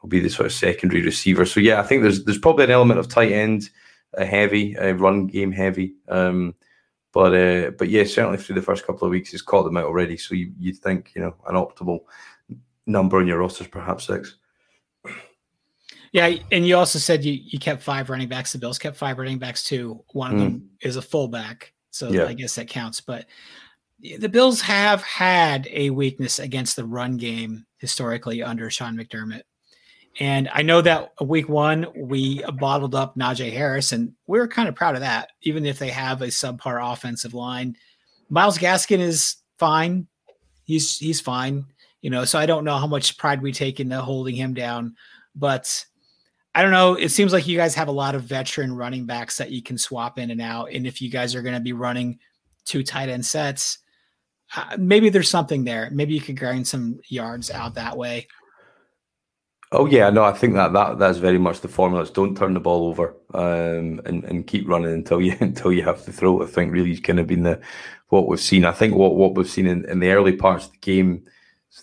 will be the sort of secondary receiver. So yeah, I think there's there's probably an element of tight end heavy, uh, run game heavy. Um, but uh, but yeah, certainly through the first couple of weeks, he's caught them out already. So you you'd think you know an optimal number on your rosters, perhaps six. Yeah, and you also said you, you kept five running backs. The Bills kept five running backs too. One of mm. them is a fullback, so yeah. I guess that counts. But the Bills have had a weakness against the run game historically under Sean McDermott. And I know that week one we bottled up Najee Harris, and we are kind of proud of that, even if they have a subpar offensive line. Myles Gaskin is fine. He's he's fine. You know, so I don't know how much pride we take into holding him down, but I don't know. It seems like you guys have a lot of veteran running backs that you can swap in and out. And if you guys are going to be running two tight end sets, uh, maybe there's something there. Maybe you could grind some yards out that way. Oh yeah, no, I think that that that's very much the formula. It's don't turn the ball over um, and and keep running until you until you have to throw. I think really has kind of been the what we've seen. I think what what we've seen in, in the early parts of the game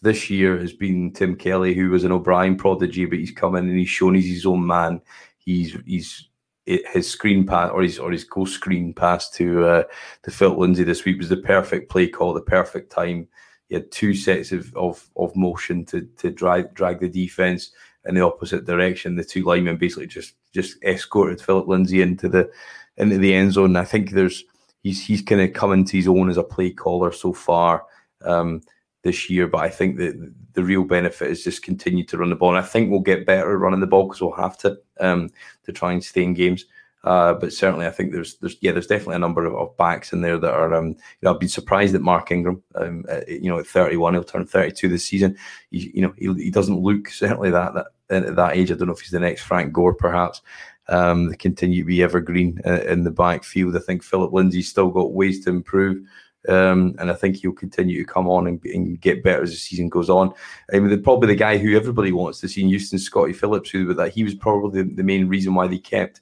this year has been Tim Kelly, who was an O'Brien prodigy, but he's come in and he's shown he's his own man. He's he's his screen pass or his or his goal screen pass to uh, to Phil Lindsay this week was the perfect play call, the perfect time he had two sets of, of, of motion to to drag drag the defense in the opposite direction. The two linemen basically just just escorted Phillip Lindsay into the into the end zone. I think there's he's he's kind of come into his own as a play caller so far um, this year. But I think that the real benefit is just continue to run the ball. And I think we'll get better at running the ball because we'll have to um, to try and stay in games. Uh, but certainly, I think there's there's yeah, there's definitely a number of, of backs in there that are. Um, you know, I've been surprised at Mark Ingram. Um, uh, you know, at 31, he'll turn 32 this season. He, you know, he, he doesn't look certainly that that at that age. I don't know if he's the next Frank Gore, perhaps. Um, they continue to be evergreen uh, in the backfield. I think Phillip Lindsay's still got ways to improve. Um, and I think he'll continue to come on and, and, get better as the season goes on. I mean, the, probably the guy who everybody wants to see in Houston, Scottie Phillips, who that he was probably the, the main reason why they kept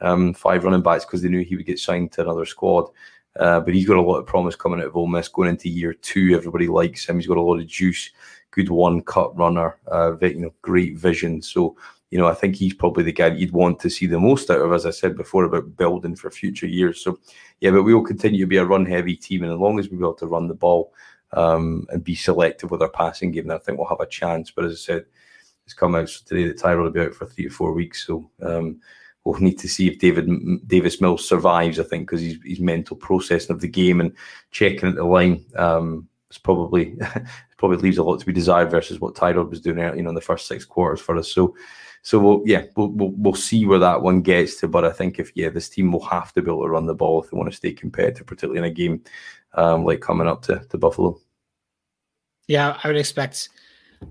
um, five running backs because they knew he would get signed to another squad. Uh, but he's got a lot of promise coming out of Ole Miss going into year two. Everybody likes him. He's got a lot of juice, good one cut runner, uh, you know, great vision. So, you know, I think he's probably the guy that you'd want to see the most out of, as I said before, about building for future years. So, yeah, but we will continue to be a run heavy team. And as long as we're able to run the ball um, and be selective with our passing game, then I think we'll have a chance. But as I said, it's come out today that Tyrod will be out for three to four weeks. So, um, we'll need to see if David Davis Mills survives. I think because his, his mental processing of the game and checking at the line um, is probably probably leaves a lot to be desired versus what Tyrod was doing, you know, in the first six quarters for us. So, so we'll yeah, we'll, we'll we'll see where that one gets to. But I think if yeah, this team will have to be able to run the ball if they want to stay competitive, particularly in a game um, like coming up to to Buffalo. Yeah, I would expect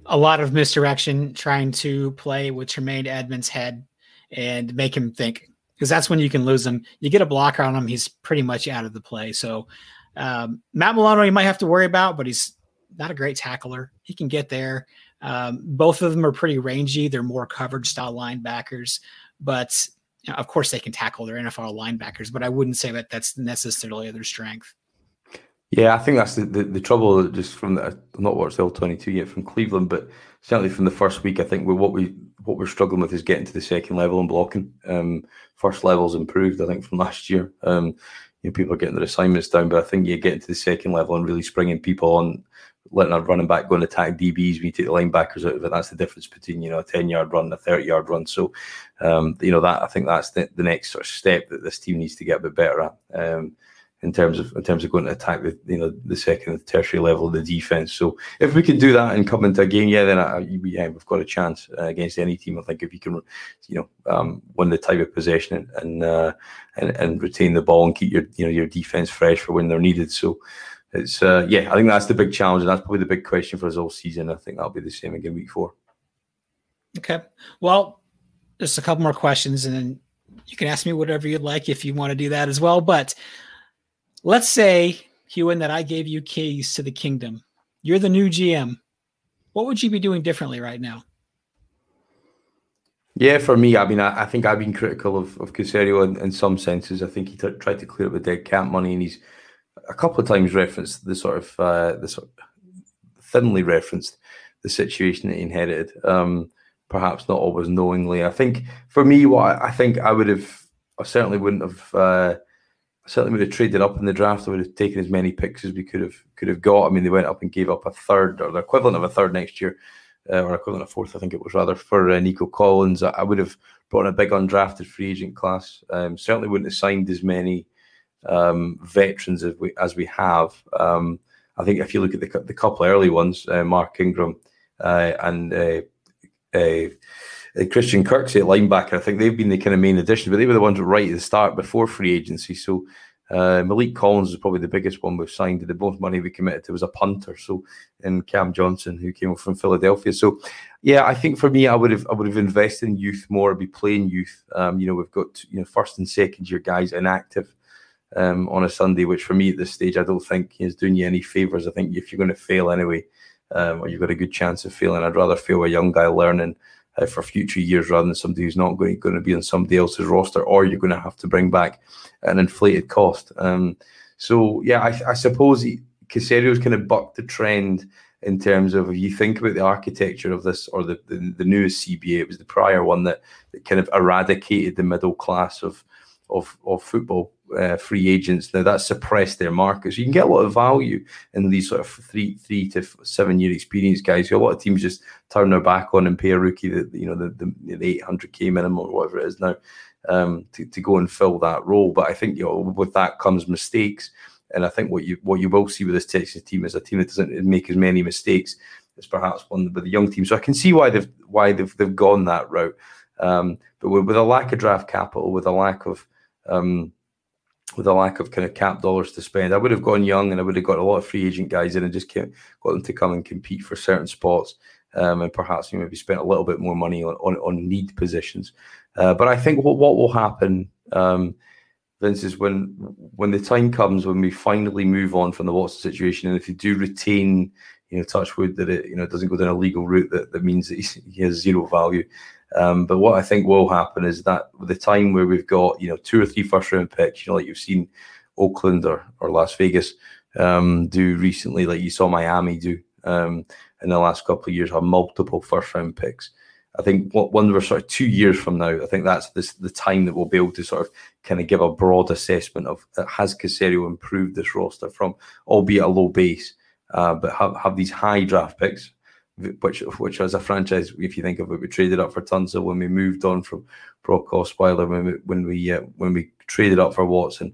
a lot of misdirection trying to play with Tremaine Edmunds' head and make him think because that's when you can lose him. You get a blocker on him, he's pretty much out of the play. So um, Matt Milano, you might have to worry about, but he's not a great tackler. He can get there. Um, both of them are pretty rangy. They're more coverage style linebackers, but you know, of course they can tackle their NFL linebackers. But I wouldn't say that that's necessarily their strength. Yeah, I think that's the, the, the trouble just from the I've not watched the L twenty two yet from Cleveland, but certainly from the first week, I think we what we what we're struggling with is getting to the second level and blocking. Um, first level's improved, I think, from last year. Um, you know, people are getting their assignments down, but I think you get to the second level and really springing people on, letting a running back go and attack DBs you take the linebackers out of it. That's the difference between you know a ten yard run and a thirty yard run. So, um, you know that I think that's the, the next sort of step that this team needs to get a bit better at. Um, in terms of in terms of going to attack the you know the second and tertiary level of the defense. So if we can do that and come into a game, yeah, then I, yeah, we've got a chance uh, against any team. I think if you can, you know, um, win the type of possession and and, uh, and and retain the ball and keep your you know your defense fresh for when they're needed. So it's uh, yeah, I think that's the big challenge, and that's probably the big question for us all season. I think that'll be the same again week four. Okay, well, just a couple more questions, and then you can ask me whatever you'd like if you want to do that as well. But let's say, Ewan, that I gave you keys to the kingdom. You're the new GM. What would you be doing differently right now? Yeah, for me, I mean, I, I think I've been critical of, of Caserio in, in some senses. I think he t- tried to clear up the dead cap money, and he's a couple of times referenced the sort of uh, the sort of thinly referenced the situation that he inherited. Um, perhaps not always knowingly. I think for me, what I think I would have, I certainly wouldn't have. Uh, I certainly would have traded up in the draft. I would have taken as many picks as we could have could have got. I mean, they went up and gave up a third or the equivalent of a third next year, uh, or equivalent of fourth, I think it was rather for uh, Nico Collins. I, I, would have brought in a big undrafted free agent class. Um, certainly wouldn't have signed as many um, veterans as we as we have. Um, I think if you look at the the couple early ones, uh, Mark Ingram uh, and uh, uh, Christian Kirksey at linebacker. I think they've been the kind of main addition, but they were the ones right at the start before free agency. So uh, Maliek Collins is probably the biggest one we've signed. The most money we committed to was a punter. So and Cam Johnston, who came from Philadelphia. So yeah, I think for me, I would have I would have invested in youth more. Be playing youth. Um, you know, we've got you know first and second year guys inactive. Um, on a Sunday, which for me at this stage, I don't think is doing you any favors. I think if you're going to fail anyway, um, or you've got a good chance of failing. I'd rather fail a young guy learning uh, for future years rather than somebody who's not going, going to be on somebody else's roster, or you're going to have to bring back an inflated cost. Um, so yeah, I, I suppose Caserio's kind of bucked the trend in terms of if you think about the architecture of this or the, the, the newest CBA, it was the prior one that, that kind of eradicated the middle class of of, of football uh, free agents. Now that suppressed their market. So you can get a lot of value in these sort of three three to seven year experience guys. So a lot of teams just turn their back on and pay a rookie the you know the the, the eight hundred k minimum or whatever it is now um, to to go and fill that role. But I think you know with that comes mistakes. And I think what you what you will see with this Texas team is a team that doesn't make as many mistakes as perhaps one with the young team. So I can see why they've why they've they've gone that route. Um, but with, with, a lack of draft capital, with a lack of um, with a lack of kind of cap dollars to spend. I would have gone young and I would have got a lot of free agent guys in and just got them to come and compete for certain spots. Um, and perhaps maybe spent a little bit more money on, on, on need positions. Uh, but I think what, what will happen, um, Vince, is when when the time comes when we finally move on from the Watson situation, and if you do retain, you know, touch wood that it you know doesn't go down a legal route that, that means that he has zero value. Um, but what I think will happen is that with the time where we've got you know two or three first round picks, you know, like you've seen Oakland or, or Las Vegas um, do recently, like you saw Miami do um, in the last couple of years, have multiple first round picks. I think what when we're sort of two years from now, I think that's this, the time that we'll be able to sort of kind of give a broad assessment of uh, has Caserio improved this roster from, albeit a low base, uh, but have, have these high draft picks which which as a franchise, if you think of it, we traded up for Tunsil when we moved on from Brock Osweiler, when we when we uh, when we traded up for Watson.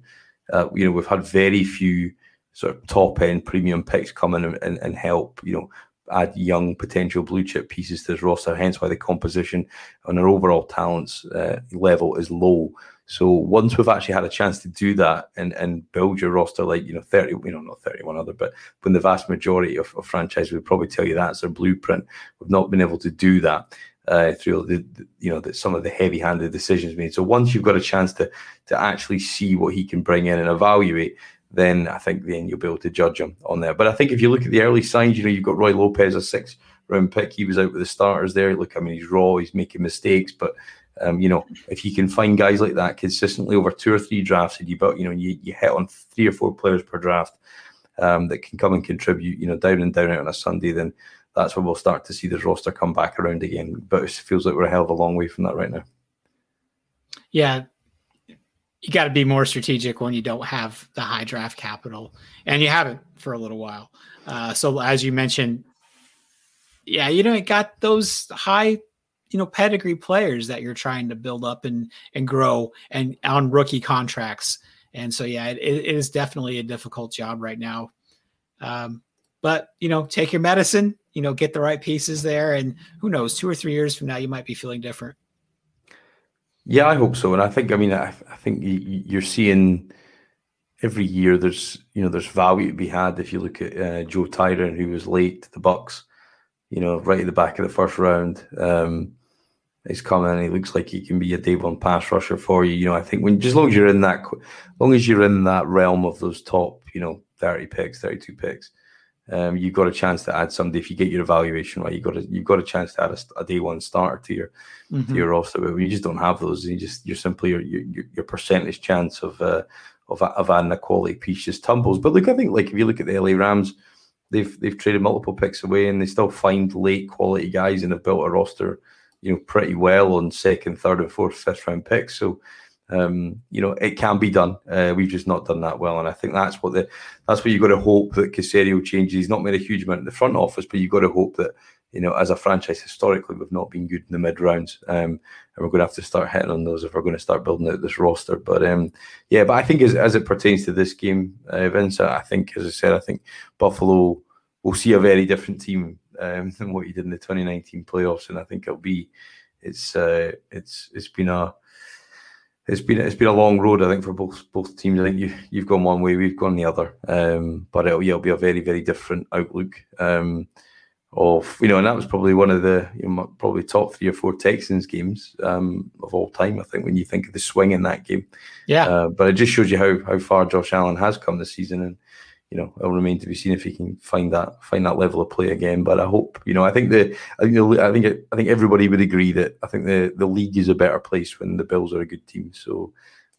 Uh, you know, we've had very few sort of top end premium picks come in and, and, and help. You know, add young potential blue chip pieces to his roster. Hence why the composition on our overall talents uh, level is low. So once we've actually had a chance to do that and, and build your roster like, you know, 30, you know, not 31 other, but when the vast majority of, of would probably tell you that's their blueprint. We've not been able to do that uh, through the, the, you know, the, some of the heavy handed decisions made. So once you've got a chance to, to actually see what he can bring in and evaluate, then I think then you'll be able to judge him on there. But I think if you look at the early signs, you know, you've got Roy Lopez, a six round pick. He was out with the starters there. Look, I mean, he's raw, he's making mistakes, but um, you know, if you can find guys like that consistently over two or three drafts, and you but you know you, you hit on three or four players per draft um, that can come and contribute, you know, down and down out on a Sunday, then that's when we'll start to see this roster come back around again. But it feels like we're a hell of a long way from that right now. Yeah, you got to be more strategic when you don't have the high draft capital, and you haven't for a little while. Uh, so as you mentioned, yeah, you know, it got those high you know pedigree players that you're trying to build up and and grow and on rookie contracts And so, yeah, it, it is definitely a difficult job right now. Um, but you know, take your medicine. You know, get the right pieces there, and who knows, two or three years from now, you might be feeling different. Yeah, I hope so. And I think, I mean, I, I think you're seeing every year there's you know there's value to be had if you look at uh, Joe Tryon who was late to the Bucs, you know, right at the back of the first round. Um, he's coming and he looks like he can be a day one pass rusher for you. You know, I think when just as long as you're in that, as long as you're in that realm of those top, you know, thirty picks, thirty two picks, um, you've got a chance to add somebody if you get your evaluation right. You got a you've got a chance to add a, a day one starter to your mm-hmm. to your roster. But you just don't have those, you just you're simply your your, your percentage chance of uh, of of adding a quality piece just tumbles. But look, I think like if you look at the LA Rams, they've they've traded multiple picks away and they still find late quality guys and have built a roster, you know, pretty well on second, third, and fourth, fifth round picks. So um, you know, it can be done. Uh, we've just not done that well, and I think that's what the that's what you've got to hope that Caserio changes. He's not made a huge amount in the front office, but you've got to hope that you know, as a franchise historically, we've not been good in the mid rounds, um, and we're going to have to start hitting on those if we're going to start building out this roster. But um, yeah, but I think as as it pertains to this game, uh, Vince, I think, as I said, I think Buffalo will see a very different team um, than what you did in the 2019 playoffs, and I think it'll be it's uh, it's it's been a it's been it's been a long road, I think, for both both teams. I think you you've gone one way, we've gone the other. Um, but it'll, yeah, it'll be a very very different outlook. Um, of you know, and that was probably one of the you know, probably top three or four Texans games um, of all time. I think when you think of the swing in that game, yeah. Uh, but it just shows you how how far Josh Allen has come this season, and you know it'll remain to be seen if he can find that find that level of play again. But I hope you know I think the I think the, I think it, I think everybody would agree that I think the the league is a better place when the Bills are a good team. So.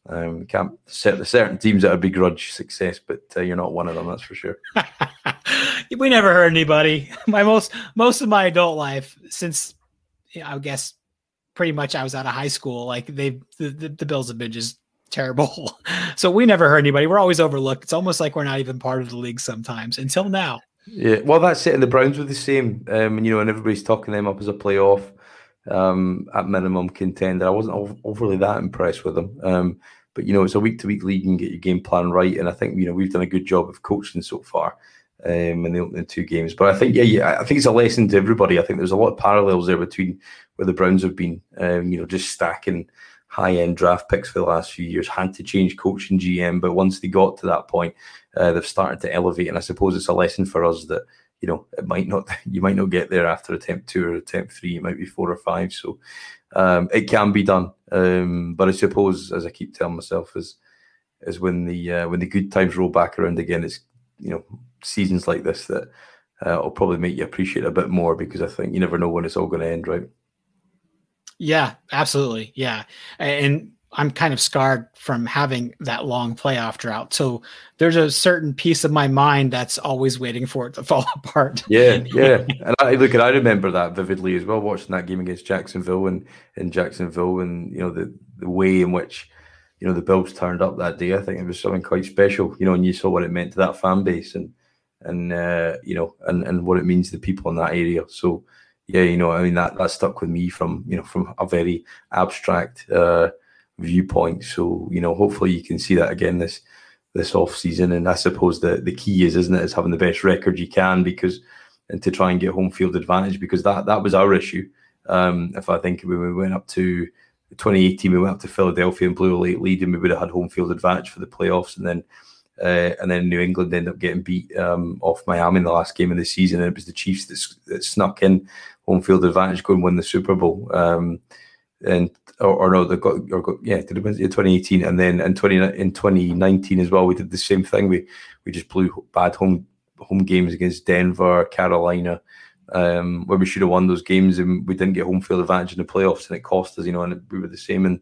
Um, can't set the certain teams that would begrudge success, but uh, you're not one of them, that's for sure. we never heard anybody. My most most of my adult life, since I guess pretty much I was out of high school, like they the, the, the Bills have been just terrible. so we never hurt anybody. We're always overlooked. It's almost like we're not even part of the league sometimes until now. Yeah, well, that's it. And the Browns were the same. Um, you know, and everybody's talking them up as a playoff um, at minimum contender. I wasn't overly that impressed with them. Um, but you know, it's a week to week league and get your game plan right. And I think you know we've done a good job of coaching so far um, in the opening two games. But I think, yeah, yeah, I think it's a lesson to everybody. I think there's a lot of parallels there between where the Browns have been, um, you know, just stacking high end draft picks for the last few years, had to change coach and GM. But once they got to that point, uh, they've started to elevate. And I suppose it's a lesson for us that, you know, it might not, you might not get there after attempt two or attempt three, it might be four or five. So um, it can be done. Um, but I suppose, as I keep telling myself, is is when the uh, when the good times roll back around again, it's you know seasons like this that uh, will probably make you appreciate a bit more because I think you never know when it's all going to end, right? Yeah, absolutely. Yeah. And I'm kind of scarred from having that long playoff drought. So there's a certain piece of my mind that's always waiting for it to fall apart. Yeah, yeah. and I look, and I remember that vividly as well, watching that game against Jacksonville and in Jacksonville, and you know the the way in which you know the Bills turned up that day. I think it was something quite special. You know, and you saw what it meant to that fan base, and and uh, you know, and and what it means to the people in that area. So yeah, you know, I mean that that stuck with me from you know from a very abstract uh, viewpoint. So you know, hopefully you can see that again this this off season. And I suppose the the key is, isn't it, is having the best record you can because and to try and get home field advantage because that that was our issue. Um, if I think when we went up to 2018, we went up to Philadelphia and blew a late lead, and we would have had home field advantage for the playoffs, and then uh, and then New England ended up getting beat um, off Miami in the last game of the season, and it was the Chiefs that, that snuck in home field advantage, go and win the Super Bowl. Um, and or, or, no, they got or got, yeah, did it win in 2018, and then in 20 in 2019 as well, we did the same thing. We we just blew bad home home games against Denver, Carolina, um, where we should have won those games, and we didn't get home field advantage in the playoffs, and it cost us, you know, and we were the same in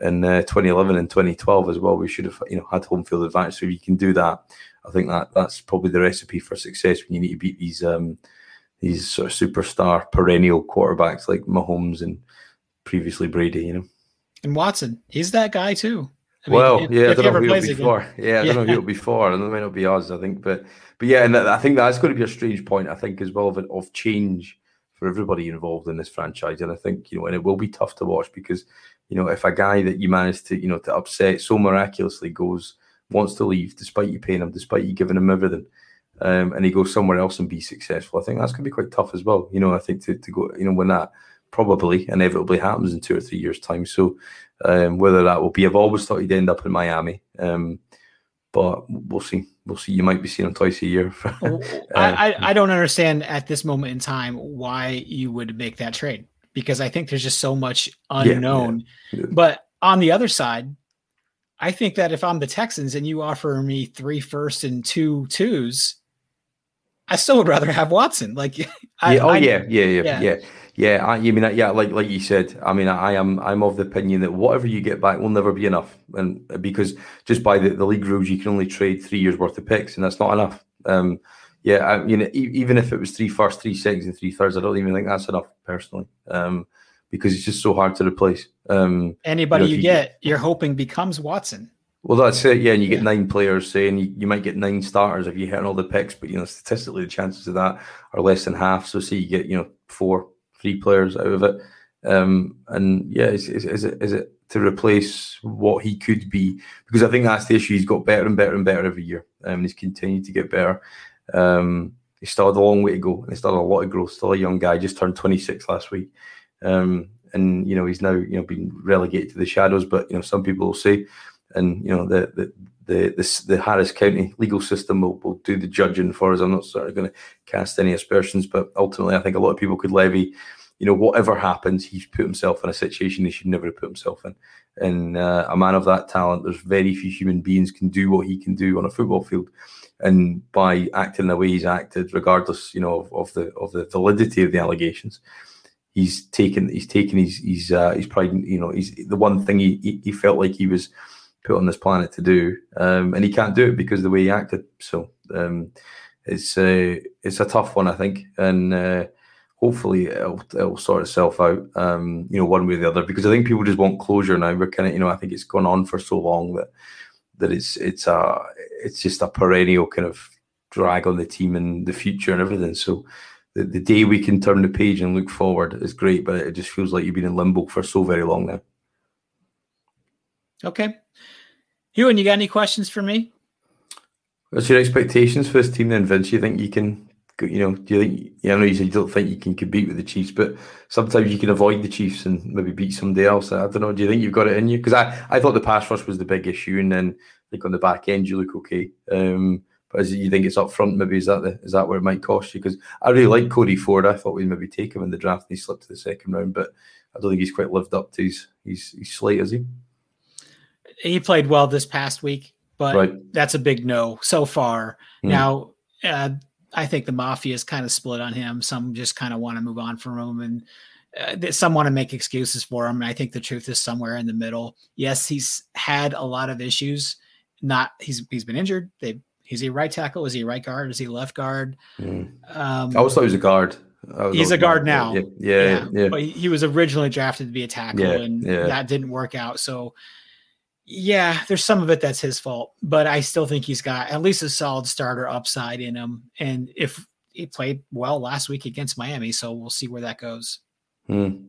in uh, 2011 and 2012 as well. We should have, you know, had home field advantage. So if you can do that, I think that that's probably the recipe for success when you need to beat these um, these sort of superstar perennial quarterbacks like Mahomes and previously Brady. You know, and Watson, he's that guy too. I mean, well, yeah, I don't know who it'll be for. Yeah, I don't know who it'll be for, and it may not be us. I think, but but yeah, and I think that's going to be a strange point. I think as well of of change for everybody involved in this franchise, and I think you know, and it will be tough to watch because you know, if a guy that you manage to, you know, to upset so miraculously goes wants to leave despite you paying him, despite you giving him everything, um, and he goes somewhere else and be successful. I think that's going to be quite tough as well. You know, I think to, to go, you know, when that probably inevitably happens in two or three years' time. So um, whether that will be, I've always thought he'd end up in Miami, um, but we'll see. We'll see. You might be seeing him twice a year. uh, I, I don't understand at this moment in time why you would make that trade because I think there's just so much unknown. Yeah, yeah. But on the other side, I think that if I'm the Texans and you offer me three first and two twos, I still would rather have Watson. Like, I, yeah, oh I, yeah, yeah, yeah, yeah, yeah. Yeah, I, you mean yeah, like like you said. I mean, I am I'm of the opinion that whatever you get back will never be enough, and because just by the, the league rules, you can only trade three years worth of picks, and that's not enough. Um, yeah, I, you know, even if it was three first, three seconds, and three thirds, I don't even think that's enough personally, um, because it's just so hard to replace. Um, Anybody you, know, you, you get, you're hoping becomes Watson. Well, that's it. Yeah, and you get nine players, saying you, you might get nine starters if you hit all the picks, but you know statistically the chances of that are less than half. So, say you get you know four, three players out of it, um, and yeah, is, is, is it is it to replace what he could be? Because I think that's the issue. He's got better and better and better every year, um, and he's continued to get better. Um, he still had a long way to go, and he still had a lot of growth. Still a young guy, just turned 26 last week, um, and you know he's now you know been relegated to the shadows. But you know some people will say and you know the the the, the, the Harris County legal system will, will do the judging for us. I'm not sort of going to cast any aspersions, but ultimately, I think a lot of people could levy, you know, whatever happens, he's put himself in a situation he should never have put himself in. And uh, a man of that talent, there's very few human beings can do what he can do on a football field. And by acting the way he's acted, regardless, you know, of, of the of the validity of the allegations, he's taken he's taken his his uh, his pride. You know, he's the one thing he, he, he felt like he was put on this planet to do, um, and he can't do it because of the way he acted. So um, it's uh, it's a tough one, I think, and uh, hopefully it'll, it'll sort itself out, um, you know, one way or the other. Because I think people just want closure now. We're kind of, you know, I think it's gone on for so long that that it's it's a it's just a perennial kind of drag on the team and the future and everything. So. The, the day we can turn the page and look forward is great, but it just feels like you've been in limbo for so very long now. Okay. Ewan, you got any questions for me? What's your expectations for this team then, Vince? You think you can, you know, do you think, yeah, I know you said you don't think you can compete with the Chiefs, but sometimes you can avoid the Chiefs and maybe beat somebody else. I don't know. Do you think you've got it in you? Because I, I thought the pass rush was the big issue, and then like on the back end, you look okay. Um, but is it, you think it's up front? Maybe is that the, is that where it might cost you? Because I really like Cody Ford. I thought we'd maybe take him in the draft, and he slipped to the second round. But I don't think he's quite lived up to his his, his slate, is he? he played well this past week, but right. that's a big no so far. Mm. Now, uh, I think the mafia is kind of split on him. Some just kind of want to move on from him, and uh, some want to make excuses for him. And I think the truth is somewhere in the middle. Yes, he's had a lot of issues. Not he's he's been injured. They he's a right tackle. Is he a right guard? Is he left guard? Mm. Um, I always thought he was a guard. He's a guard now. Yeah, yeah, yeah, yeah. But he was originally drafted to be a tackle, yeah, and that didn't work out. So yeah, there's some of it that's his fault, but I still think he's got at least a solid starter upside in him. And if he played well last week against Miami, so we'll see where that goes. Hmm.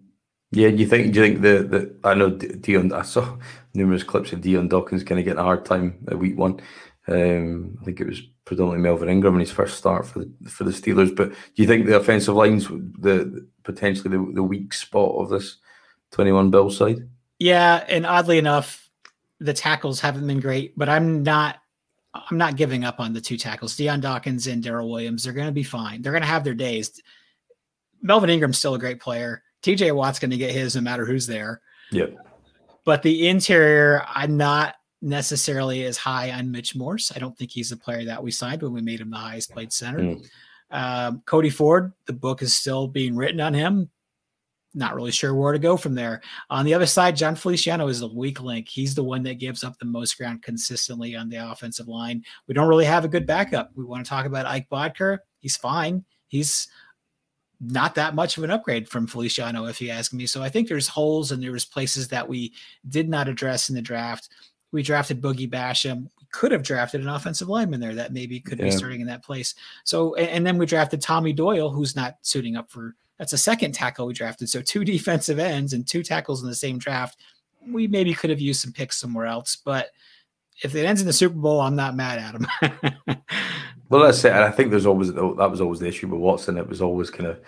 Yeah, do you think? Do you think the the I know Dion? I saw numerous clips of Dion Dawkins kind of getting a hard time at week one. Um, I think it was predominantly Melvin Ingram in his first start for the for the Steelers. But do you think the offensive lines the, the potentially the, the weak spot of this twenty one Bill side? Yeah, and oddly enough, the tackles haven't been great, but I'm not I'm not giving up on the two tackles. Dion Dawkins and Daryl Williams, they're going to be fine. They're going to have their days. Melvin Ingram's still a great player. TJ Watt's going to get his no matter who's there. Yep. But the interior, I'm not necessarily as high on Mitch Morse. I don't think he's the player that we signed when we made him the highest played center. Mm. Um, Cody Ford, the book is still being written on him not really sure where to go from there. On the other side, Jon Feliciano is the weak link. He's the one that gives up the most ground consistently on the offensive line. We don't really have a good backup. We want to talk about Ike Boettger. He's fine. He's not that much of an upgrade from Feliciano, if you ask me. So I think there's holes and there was places that we did not address in the draft. We drafted Boogie Basham. We could have drafted an offensive lineman there that maybe could yeah. be starting in that place. So and then we drafted Tommy Doyle, who's not suiting up for that's a second tackle we drafted. So two defensive ends and two tackles in the same draft. We maybe could have used some picks somewhere else, but if it ends in the Super Bowl, I'm not mad at him. well, that's it. And I think there's always that was always the issue with Watson. It was always kind of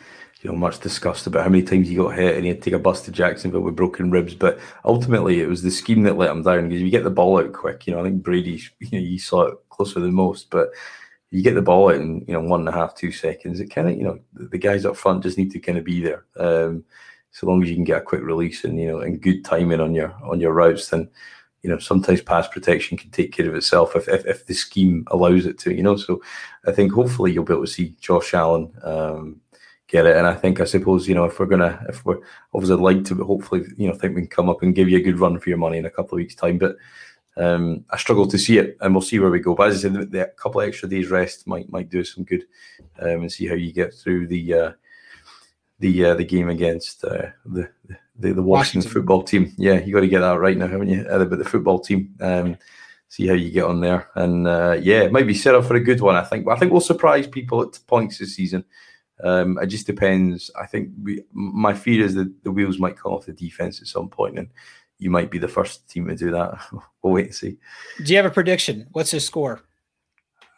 you know much discussed about how many times he got hit and he had to take a bus to Jacksonville with broken ribs. But ultimately, it was the scheme that let him down because you get the ball out quick. You know, I think Brady, you know, you saw it closer than most, but you get the ball out in you know one and a half, two seconds. It kind of you know the guys up front just need to kind of be there. Um, so long as you can get a quick release and you know and good timing on your on your routes, then you know sometimes pass protection can take care of itself if, if, if the scheme allows it to. You know, so I think hopefully you'll be able to see Josh Allen um, get it. And I think I suppose you know if we're gonna if we're obviously like to, hopefully you know think we can come up and give you a good run for your money in a couple of weeks' time, but. Um, I struggle to see it, and we'll see where we go. But as I said, the, the couple of extra days rest might might do some good, um, and see how you get through the uh, the uh, the game against uh, the, the the Washington, Washington, football team. Yeah, you got to get that right now, haven't you? Uh, but the football team. Um, see how you get on there, and uh, yeah, it might be set up for a good one. I think. I think we'll surprise people at points this season. Um, it just depends. I think we, my fear is that the wheels might come off the defense at some point, and you might be the first team to do that. we'll wait and see. Do you have a prediction? What's his score?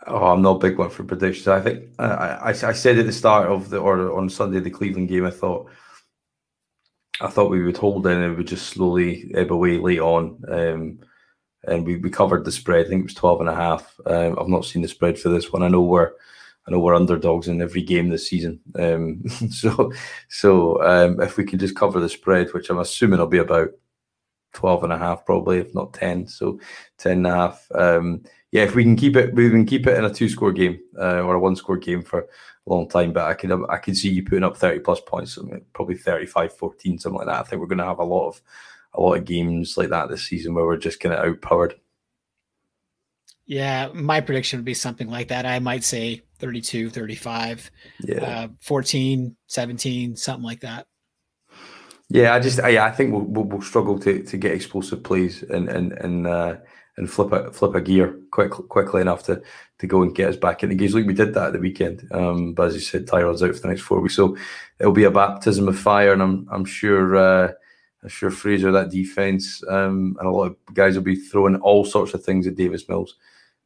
Oh, I'm not a big one for predictions. I think I, I, I said at the start of the or on Sunday the Cleveland game. I thought I thought we would hold in and it would just slowly ebb away late on. Um, and we, we covered the spread. I think it was 12 and a half. Um, I've not seen the spread for this one. I know we're I know we're underdogs in every game this season. Um, so so um, if we can just cover the spread, which I'm assuming will be about 12 and a half probably, if not 10. So 10 and a half. Um, yeah, if we can keep it, we can keep it in a two-score game uh, or a one-score game for a long time. But I can, I can see you putting up thirty plus points, probably 35-14, something like that. I think we're going to have a lot of, a lot of games like that this season where we're just kind of outpowered. Yeah, my prediction would be something like that. I might say 32, 35, yeah. uh, 14, 17, something like that. Yeah, I just, I, I think we'll, we'll, we'll struggle to, to get explosive plays and and and uh, and flip a flip a gear quick quickly enough to to go and get us back in the games. Like we did that at the weekend. Um, but as you said, Tyrod's out for the next four weeks, so it'll be a baptism of fire, and I'm I'm sure. Uh, I'm sure Frazier, that defense, um, and a lot of guys will be throwing all sorts of things at Davis Mills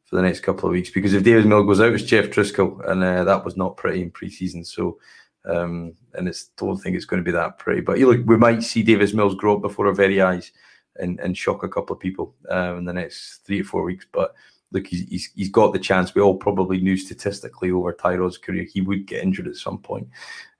for the next couple of weeks. Because if Davis Mills goes out, it's Jeff Driskel, and uh, that was not pretty in preseason. So, um, and it's don't think it's going to be that pretty. But you look, we might see Davis Mills grow up before our very eyes and, and shock a couple of people um, in the next three or four weeks. But look, he's, he's, he's got the chance. We all probably knew statistically over Tyrod's career he would get injured at some point.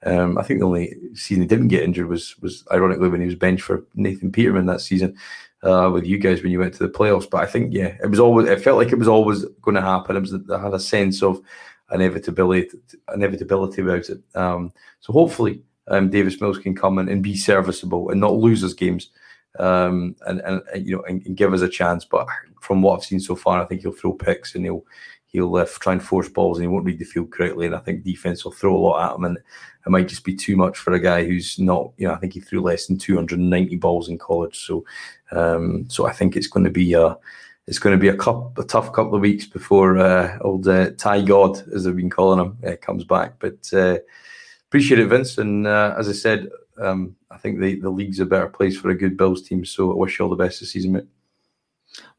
Um, I think the only season he didn't get injured was was ironically when he was benched for Nathan Peterman that season uh, with you guys when you went to the playoffs. But I think yeah, it was always it felt like it was always going to happen. It was I had a sense of inevitability inevitability about it. Um, so hopefully um, Davis Mills can come in and be serviceable and not lose his games um, and, and, and, you know and, and, give us a chance. But from what I've seen so far, I think he'll throw picks and he'll he'll uh, try and force balls and he won't read the field correctly. And I think defense will throw a lot at him, and it might just be too much for a guy who's not. You know, I think he threw less than 290 balls in college. So, um, so I think it's going to be a it's going to be a, cup, a tough couple of weeks before uh, old uh, Ty God, as they've been calling him, uh, comes back. But uh, appreciate it, Vince. And uh, as I said, um, I think the, the league's a better place for a good Bills team. So I wish you all the best this season, mate.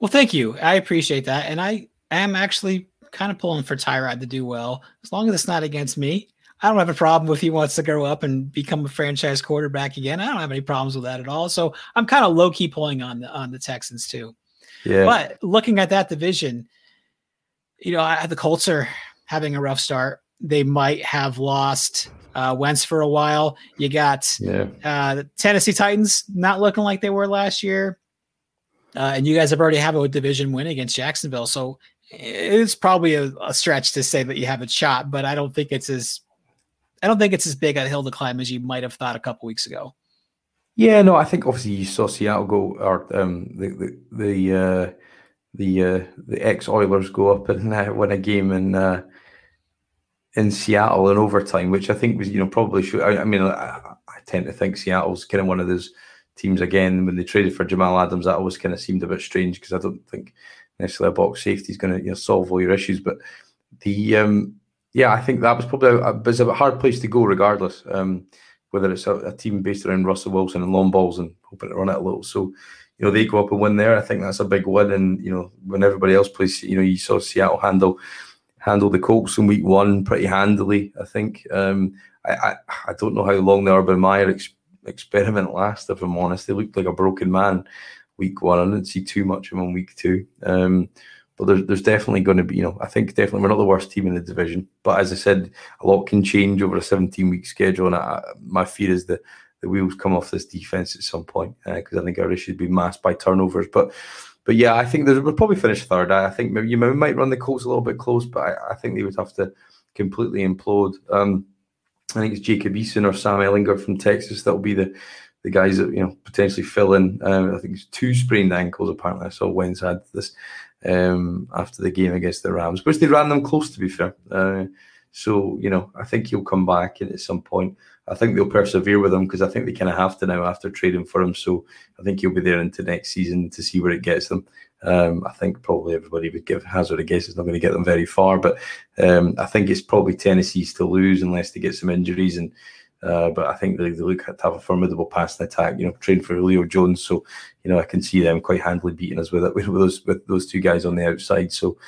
Well, thank you. I appreciate that. And I am actually kind of pulling for Tyrod to do well, as long as it's not against me. I don't have a problem if he wants to grow up and become a franchise quarterback again. I don't have any problems with that at all. So I'm kind of low key pulling on the on the Texans too. Yeah. But looking at that division, you know, I, the Colts are having a rough start. They might have lost uh, Wentz for a while. You got yeah. uh, the Tennessee Titans not looking like they were last year. Uh, and you guys have already have a division win against Jacksonville. So it's probably a, a, stretch to say that you have a shot, but I don't think it's as I don't think it's as big a hill to climb as you might have thought a couple weeks ago. Yeah, no, I think obviously you saw Seattle go or um, the the the uh, the, uh, the ex Oilers go up and uh, win a game and uh, in Seattle in overtime, which I think was, you know, probably should. I, I mean, I, I, tend to think Seattle's kind of one of those teams again. When they traded for Jamal Adams, that always kind of seemed a bit strange because I don't think necessarily a box safety is going to you know, solve all your issues. But the, um, yeah, I think that was probably a, a, a hard place to go regardless. Um, whether it's a, a, team based around Russell Wilson and long balls and hoping to run it a little. So you know they go up and win there, I think that's a big win. And you know when everybody else plays, you know you saw Seattle handle handle the Colts in week one pretty handily. I think. Um, I, I, I don't know how long the Urban Meyer ex- experiment lasts. If I'm honest, they looked like a broken man week one. I didn't see too much of him on week two. Um, but there's, there's definitely going to be, you know, I think definitely we're not the worst team in the division. But as I said, a lot can change over a 17 week schedule. And I, my fear is that the wheels come off this defense at some point because uh, I think our issues be masked by turnovers. But but yeah, I think we'll probably finish third. I think maybe you might run the Colts a little bit close, but I, I think they would have to completely implode. Um, I think it's Jacob Eason or Sam Ehlinger from Texas that will be the the guys that you know potentially fill in. Um, I think it's two sprained ankles. Apparently, I saw Wentz had this um, after the game against the Rams, which they ran them close. To be fair, uh, so you know I think he'll come back at some point. I think they'll persevere with him because I think they kind of have to now after trading for him. So I think he'll be there into next season to see where it gets them. Um, I think probably everybody would give hazard a guess it's not going to get them very far, but um, I think it's probably Tennessee's to lose unless they get some injuries. And uh, but I think they, they look to have a formidable passing attack. You know, trained for Julio Jones, so you know I can see them quite handily beating us with it with, those with those two guys on the outside. So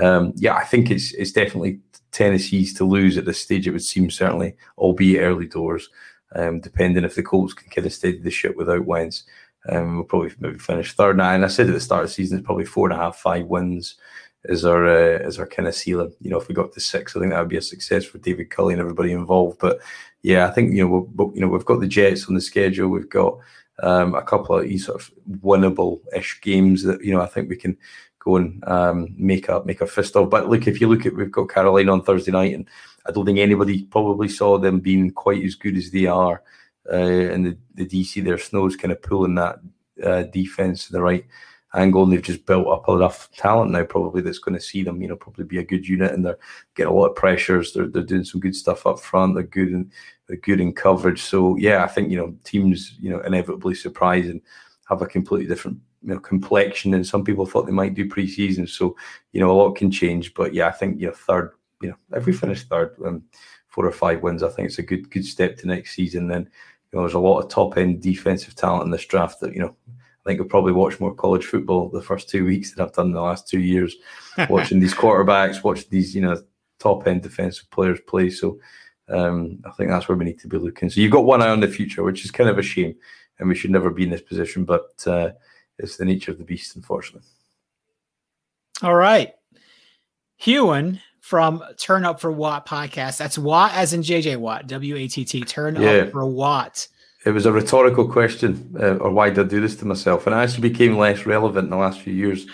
um, yeah, I think it's it's definitely Tennessee's to lose at this stage. It would seem certainly, albeit early doors, um, depending if the Colts can kind of steady the ship without Wentz. Um, we'll probably maybe finish third now. And I said at the start of the season, it's probably four and a half, five wins is our uh, is our kind of ceiling. You know, if we got to six, I think that would be a success for David Culley and everybody involved. But yeah, I think you know we'll, you know we've got the Jets on the schedule. We've got um, a couple of sort of winnable-ish games that you know I think we can go and um, make a make a fist of. But look, if you look at we've got Carolina on Thursday night, and I don't think anybody probably saw them being quite as good as they are. Uh, and the, the DC, their snow's kind of pulling that uh, defense to the right angle, and they've just built up enough talent now, probably that's going to see them, you know, probably be a good unit, and they're getting a lot of pressures. They're they're doing some good stuff up front. They're good and they're good in coverage. So yeah, I think you know teams, you know, inevitably surprise and have a completely different you know complexion and some people thought they might do preseason so you know a lot can change but yeah i think you know third you know if we finish third um, four or five wins i think it's a good good step to next season then you know there's a lot of top end defensive talent in this draft that you know think I've probably watched more college football the first two weeks than I've done the last two years, watching these quarterbacks, watching these you know top end defensive players play. So um, I think that's where we need to be looking. So you've got one eye on the future, which is kind of a shame, and we should never be in this position. But uh, it's the nature of the beast, unfortunately. All right. Ewan from Turn Up for Watt podcast. That's Watt as in JJ Watt, W A T T. Turn yeah. Up for Watt. It was a rhetorical question, uh, or why did I do this to myself? And it actually became less relevant in the last few years,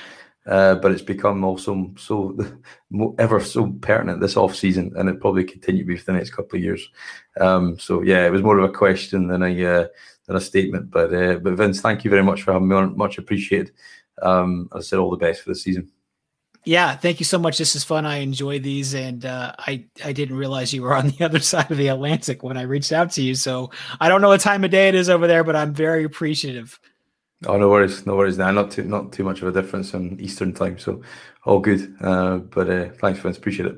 uh, but it's become also so ever so pertinent this off season, and it probably continue to be for the next couple of years. Um, so yeah, it was more of a question than a uh, than a statement. But uh, but Vince, thank you very much for having me on. Much appreciated. Um, I said all the best for the season. Yeah, thank you so much. This is fun. I enjoy these, and uh, I I didn't realize you were on the other side of the Atlantic when I reached out to you. So I don't know what time of day it is over there, but I'm very appreciative. Oh no worries, no worries. Now not too not too much of a difference in Eastern time, so all good. Uh, but uh, thanks, friends, Appreciate it.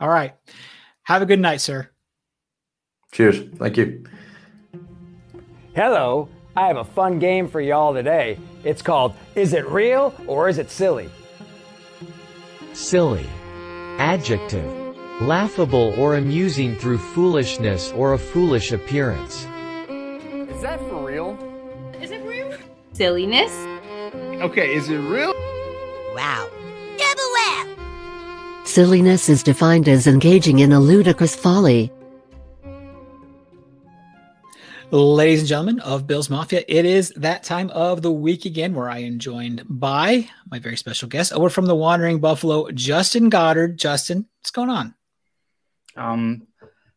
All right. Have a good night, sir. Cheers. Thank you. Hello, I have a fun game for y'all today. It's called Is It Real or Is It Silly? Silly. Adjective. Laughable or amusing through foolishness or a foolish appearance. Is that for real? Is it real? Silliness. Okay, is it real? Wow. Double wow! Silliness is defined as engaging in a ludicrous folly, Ladies and gentlemen of Bills Mafia, it is that time of the week again where I am joined by my very special guest over from the Wandering Buffalo, Justin Goddard. Justin, what's going on? Um,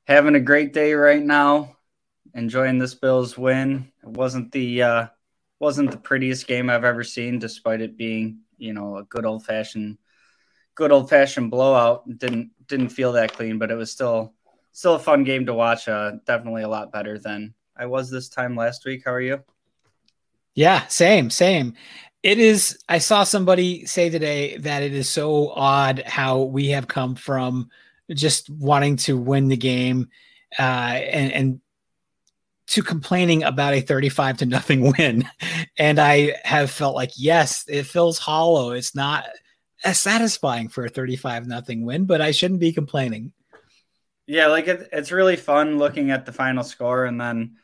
having a great day right now. Enjoying this Bills win. It wasn't the uh, wasn't the prettiest game I've ever seen, despite it being you know a good old fashioned good old fashioned blowout. Didn't didn't feel that clean, but it was still still a fun game to watch. Uh, definitely a lot better than I was this time last week. How are you? Yeah, same, same. It is. I saw somebody say today that it is so odd how we have come from just wanting to win the game uh, and, and to complaining about a 35 to nothing win. And I have felt like, yes, it feels hollow. It's not as satisfying for a 35 nothing win, but I shouldn't be complaining. Yeah, like it, it's really fun looking at the final score. And then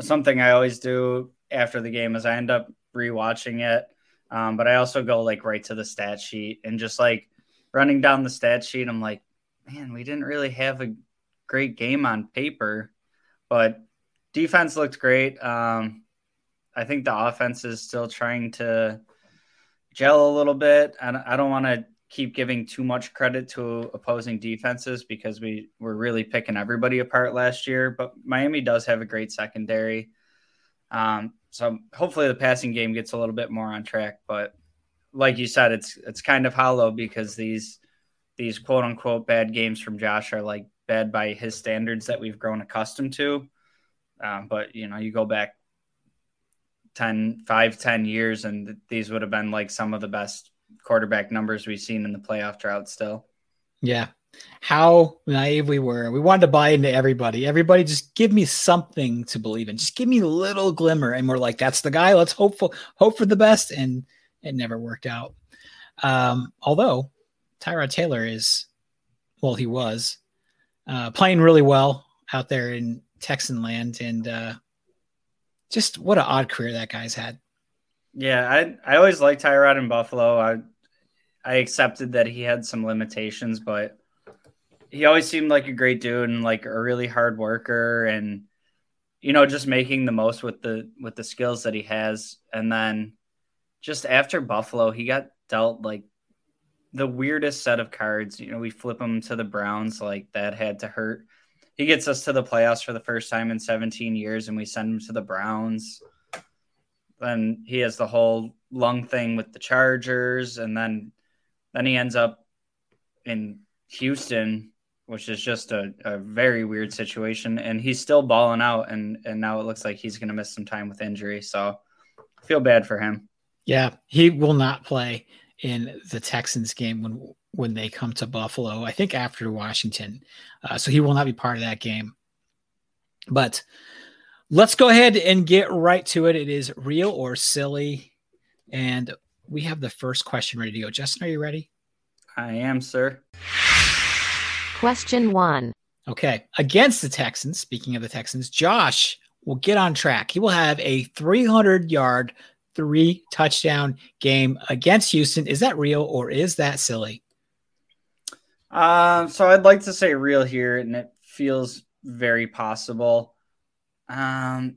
something I always do after the game is I end up rewatching it. Um, but I also go like right to the stat sheet and just like running down the stat sheet. I'm like, man, we didn't really have a great game on paper, but defense looked great. Um, I think the offense is still trying to gel a little bit. And I don't want to keep giving too much credit to opposing defenses because we were really picking everybody apart last year. But Miami does have a great secondary. Um, so hopefully the passing game gets a little bit more on track. But like you said, it's it's kind of hollow because these these quote unquote bad games from Josh are like bad by his standards that we've grown accustomed to. Um, but you know, you go back 10, 5, 10 years, and these would have been like some of the best quarterback numbers we've seen in the playoff drought still. Yeah. How naive we were. We wanted to buy into everybody. Everybody just give me something to believe in. Just give me a little glimmer. And we're like, that's the guy. Let's hope for hope for the best. And it never worked out. Um, although Tyrod Taylor is, well, he was uh, playing really well out there in Texan land, and uh, just what an odd career that guy's had. Yeah, I I always liked Tyrod in Buffalo. I I accepted that he had some limitations, but he always seemed like a great dude and like a really hard worker and you know just making the most with the with the skills that he has. And then just after buffalo he got dealt like the weirdest set of cards. You know we flip him to the browns like that had to hurt. He gets us to the playoffs for the first time in 17 years and we send him to the browns. Then he has the whole lung thing with the chargers and then then he ends up in houston which is just a, a very weird situation. And he's still balling out, and and now it looks like he's going to miss some time with injury. So I feel bad for him. Yeah, he will not play in the Texans game when when they come to Buffalo. I think after Washington, uh, so he will not be part of that game. But let's go ahead and get right to it. It is real or silly, and we have the first question ready to go. Justin, are you ready? I am, sir. Question one. Okay. Against the Texans, speaking of the Texans, Josh will get on track. He will have a 300 yard, three touchdown game against Houston. Is that real or is that silly? Um, so I'd like to say real here, and it feels very possible. Um,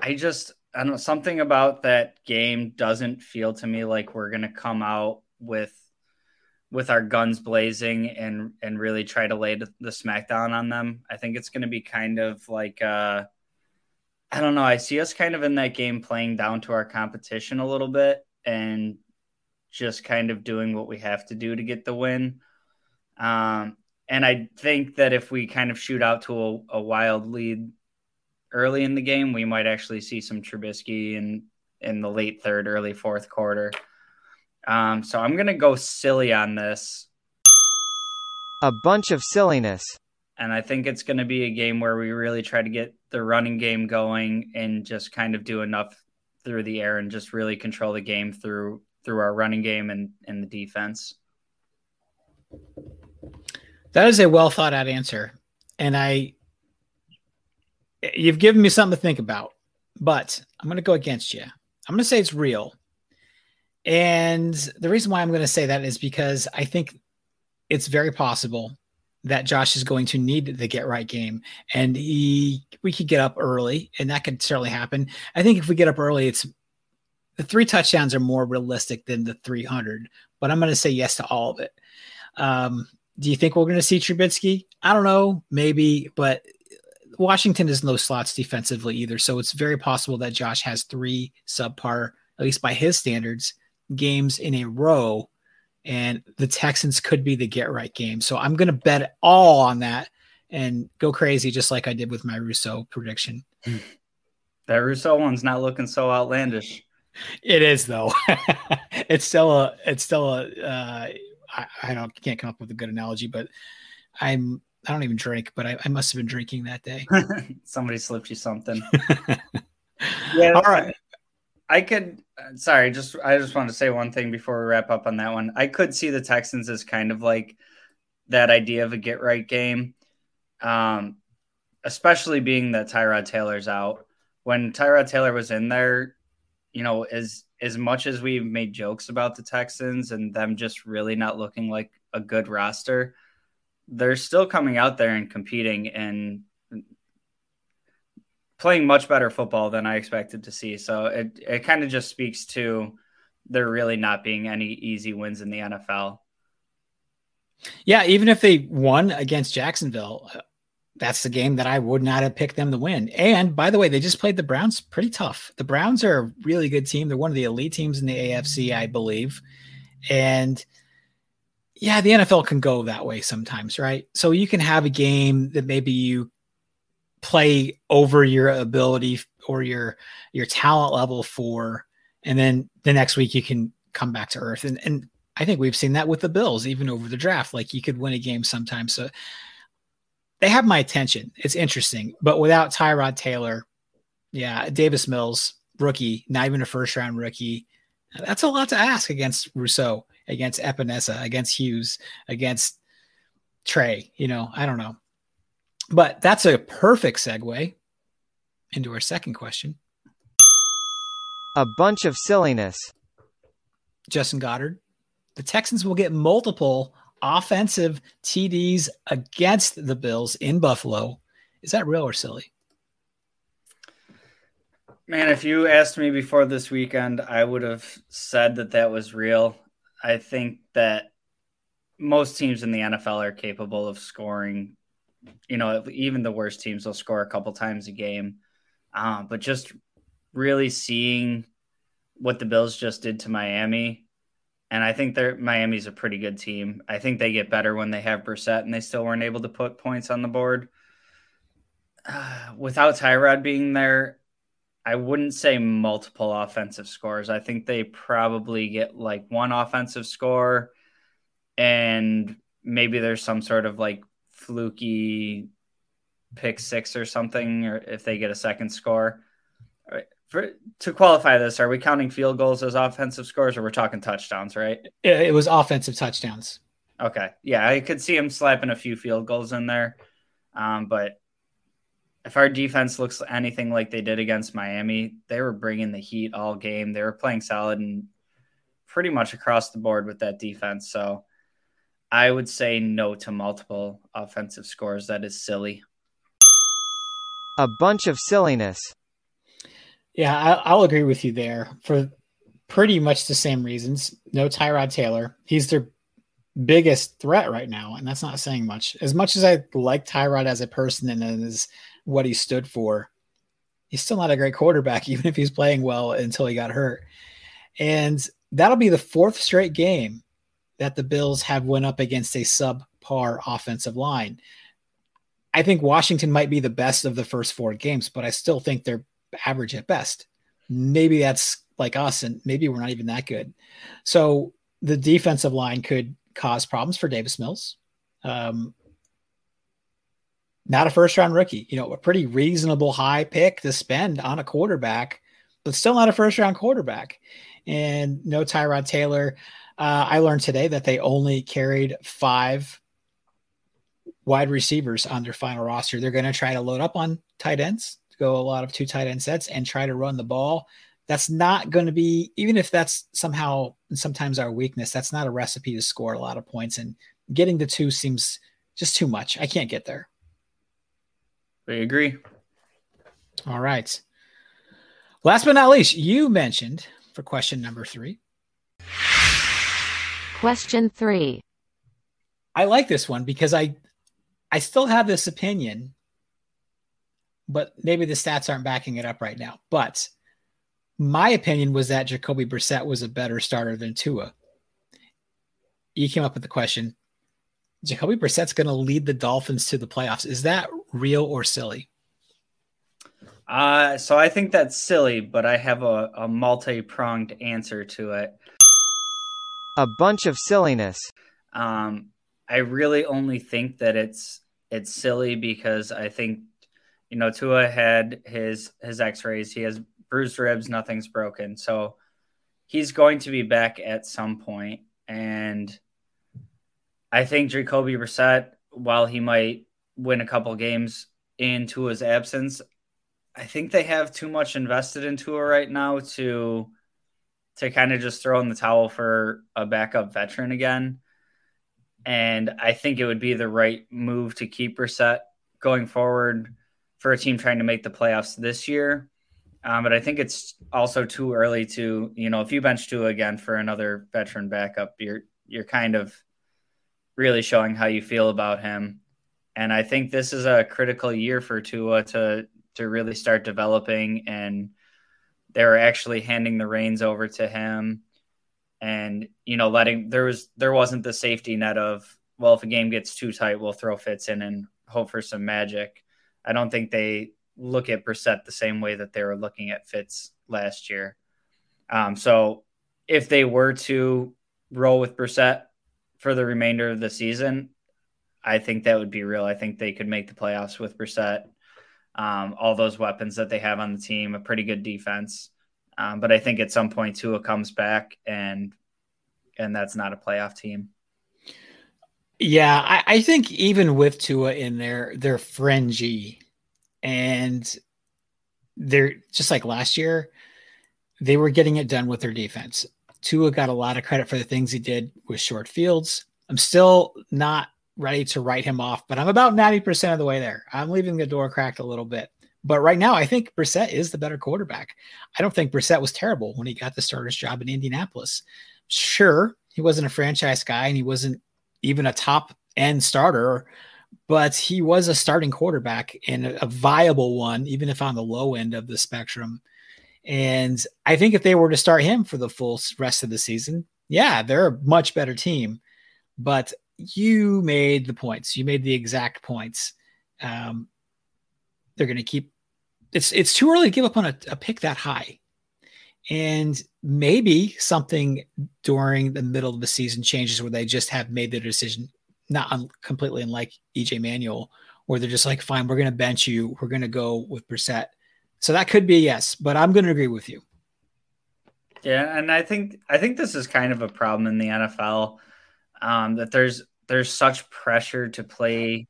I just I don't know something about that game doesn't feel to me like we're gonna come out with with our guns blazing and and really try to lay the, smackdown on them. I think it's going to be kind of like uh, I don't know. I see us kind of in that game playing down to our competition a little bit and just kind of doing what we have to do to get the win. Um, and I think that if we kind of shoot out to a, a wild lead early in the game, we might actually see some Trubisky in in the late third, early fourth quarter. Um, so I'm gonna go silly on this. A bunch of silliness. And I think it's going to be a game where we really try to get the running game going and just kind of do enough through the air and just really control the game through through our running game and, and the defense. That is a well thought out answer. And I you've given me something to think about, but I'm going to go against you. I'm going to say it's real. And the reason why I'm going to say that is because I think it's very possible that Josh is going to need the get right game, and he we could get up early, and that could certainly happen. I think if we get up early, it's the three touchdowns are more realistic than the 300, but I'm going to say yes to all of it. Um, do you think we're going to see Trubisky? I don't know, maybe, but Washington is no slots defensively either, so it's very possible that Josh has three subpar, at least by his standards, games in a row, and the Texans could be the get right game. So I'm going to bet all on that and go crazy, just like I did with my Rousseau prediction. That Rousseau one's not looking so outlandish. It is though. it's still a. It's still a. Uh, I, I don't can't come up with a good analogy, but I'm I don't even drink, but I, I must have been drinking that day. Somebody slipped you something. yeah. All right. I could. Sorry, just I just want to say one thing before we wrap up on that one. I could see the Texans as kind of like that idea of a get right game, um, especially being that Tyrod Taylor's out. When Tyrod Taylor was in there, you know, as as much as we've made jokes about the Texans and them just really not looking like a good roster, they're still coming out there and competing and playing much better football than I expected to see. So it it kind of just speaks to there really not being any easy wins in the NFL. Yeah, even if they won against Jacksonville, uh, that's the game that I would not have picked them to win. And by the way, they just played the Browns pretty tough. The Browns are a really good team. They're one of the elite teams in the AFC, I believe. And yeah, the NFL can go that way sometimes, right? So you can have a game that maybe you play over your ability or your your talent level for and then the next week you can come back to earth. And and I think we've seen that with the Bills even over the draft. Like you could win a game sometimes. So they have my attention. It's interesting. But without Tyrod Taylor yeah Davis Mills rookie not even a first round rookie that's a lot to ask against Rousseau against Epenesa against Hughes against Trey you know I don't know but that's a perfect segue into our second question. A bunch of silliness. Justin Goddard. The Texans will get multiple offensive TDs against the Bills in Buffalo. Is that real or silly? Man, if you asked me before this weekend, I would have said that that was real. I think that most teams in the NFL are capable of scoring you know, even the worst teams will score a couple times a game. Uh, but just really seeing what the Bills just did to Miami, and I think they're Miami's a pretty good team. I think they get better when they have Brissett, and they still weren't able to put points on the board. Uh, without Tyrod being there, I wouldn't say multiple offensive scores. I think they probably get like one offensive score, and maybe there's some sort of like fluky pick six or something, or if they get a second score. For, to qualify this, are we counting field goals as offensive scores, or we're talking touchdowns? Right? It was offensive touchdowns. Okay, yeah, I could see him slapping a few field goals in there, um, but if our defense looks anything like they did against Miami, they were bringing the heat all game. They were playing solid and pretty much across the board with that defense. So I would say no to multiple offensive scores. That is silly. A bunch of silliness. Yeah, I, will agree with you there for pretty much the same reasons. No Tyrod Taylor. He's their biggest threat right now, and that's not saying much. As much as I like Tyrod as a person and as what he stood for, he's still not a great quarterback, even if he's playing well until he got hurt. And that'll be the fourth straight game that the Bills have went up against a subpar offensive line. I think Washington might be the best of the first four games, but I still think they're average at best. Maybe that's like us, and maybe we're not even that good. So the defensive line could cause problems for Davis Mills. Um, not a first round rookie, you know, a pretty reasonable high pick to spend on a quarterback, but still not a first round quarterback. And no Tyrod Taylor. Uh, I learned today that they only carried five wide receivers on their final roster. They're going to try to load up on tight ends, go a lot of two tight end sets, and try to run the ball. That's not going to be, even if that's somehow sometimes our weakness, that's not a recipe to score a lot of points. And getting the two seems just too much. I can't get there. I agree. All right. Last but not least, you mentioned for question number three Question three. I like this one because I I still have this opinion, but maybe the stats aren't backing it up right now. But my opinion was that Jacoby Brissett was a better starter than Tua. You came up with the question. Jacoby Brissett's going to lead the Dolphins to the playoffs. Is that real or silly? Uh, so I think that's silly, but I have a, a multi pronged answer to it. A bunch of silliness. Um, I really only think that it's it's silly because I think you know Tua had his his X-rays. He has bruised ribs. Nothing's broken, so he's going to be back at some point. And I think Jacoby Brissett, while he might win a couple games in Tua's absence, I think they have too much invested in Tua right now to to kind of just throw in the towel for a backup veteran again. And I think it would be the right move to keep Brissett going forward for a team trying to make the playoffs this year. Um, but I think it's also too early to, you know, if you bench Tua again for another veteran backup, you're you're kind of really showing how you feel about him. And I think this is a critical year for Tua to to really start developing and they're actually handing the reins over to him and you know letting there was there wasn't the safety net of well if a game gets too tight we'll throw Fitz in and hope for some magic. I don't think they look at Brissett the same way that they were looking at Fitz last year. Um, so if they were to roll with Brissett for the remainder of the season, I think that would be real. I think they could make the playoffs with Brissett. Um, all those weapons that they have on the team, a pretty good defense. Um, but I think at some point Tua comes back and and that's not a playoff team. Yeah, I, I think even with Tua in there, they're fringy and they're just like last year, they were getting it done with their defense. Tua got a lot of credit for the things he did with short fields. I'm still not ready to write him off, but I'm about 90% of the way there. I'm leaving the door cracked a little bit. But right now, I think Brissett is the better quarterback. I don't think Brissett was terrible when he got the starter's job in Indianapolis. Sure, he wasn't a franchise guy and he wasn't even a top end starter, but he was a starting quarterback and a viable one, even if on the low end of the spectrum. And I think if they were to start him for the full rest of the season, yeah, they're a much better team. But you made the points. You made the exact points. Um, they're going to keep. It's it's too early to give up on a, a pick that high, and maybe something during the middle of the season changes where they just have made their decision, not un, completely unlike EJ Manuel, where they're just like, fine, we're going to bench you. We're going to go with Brissett. So that could be yes, but I'm going to agree with you. Yeah, and I think I think this is kind of a problem in the NFL um, that there's there's such pressure to play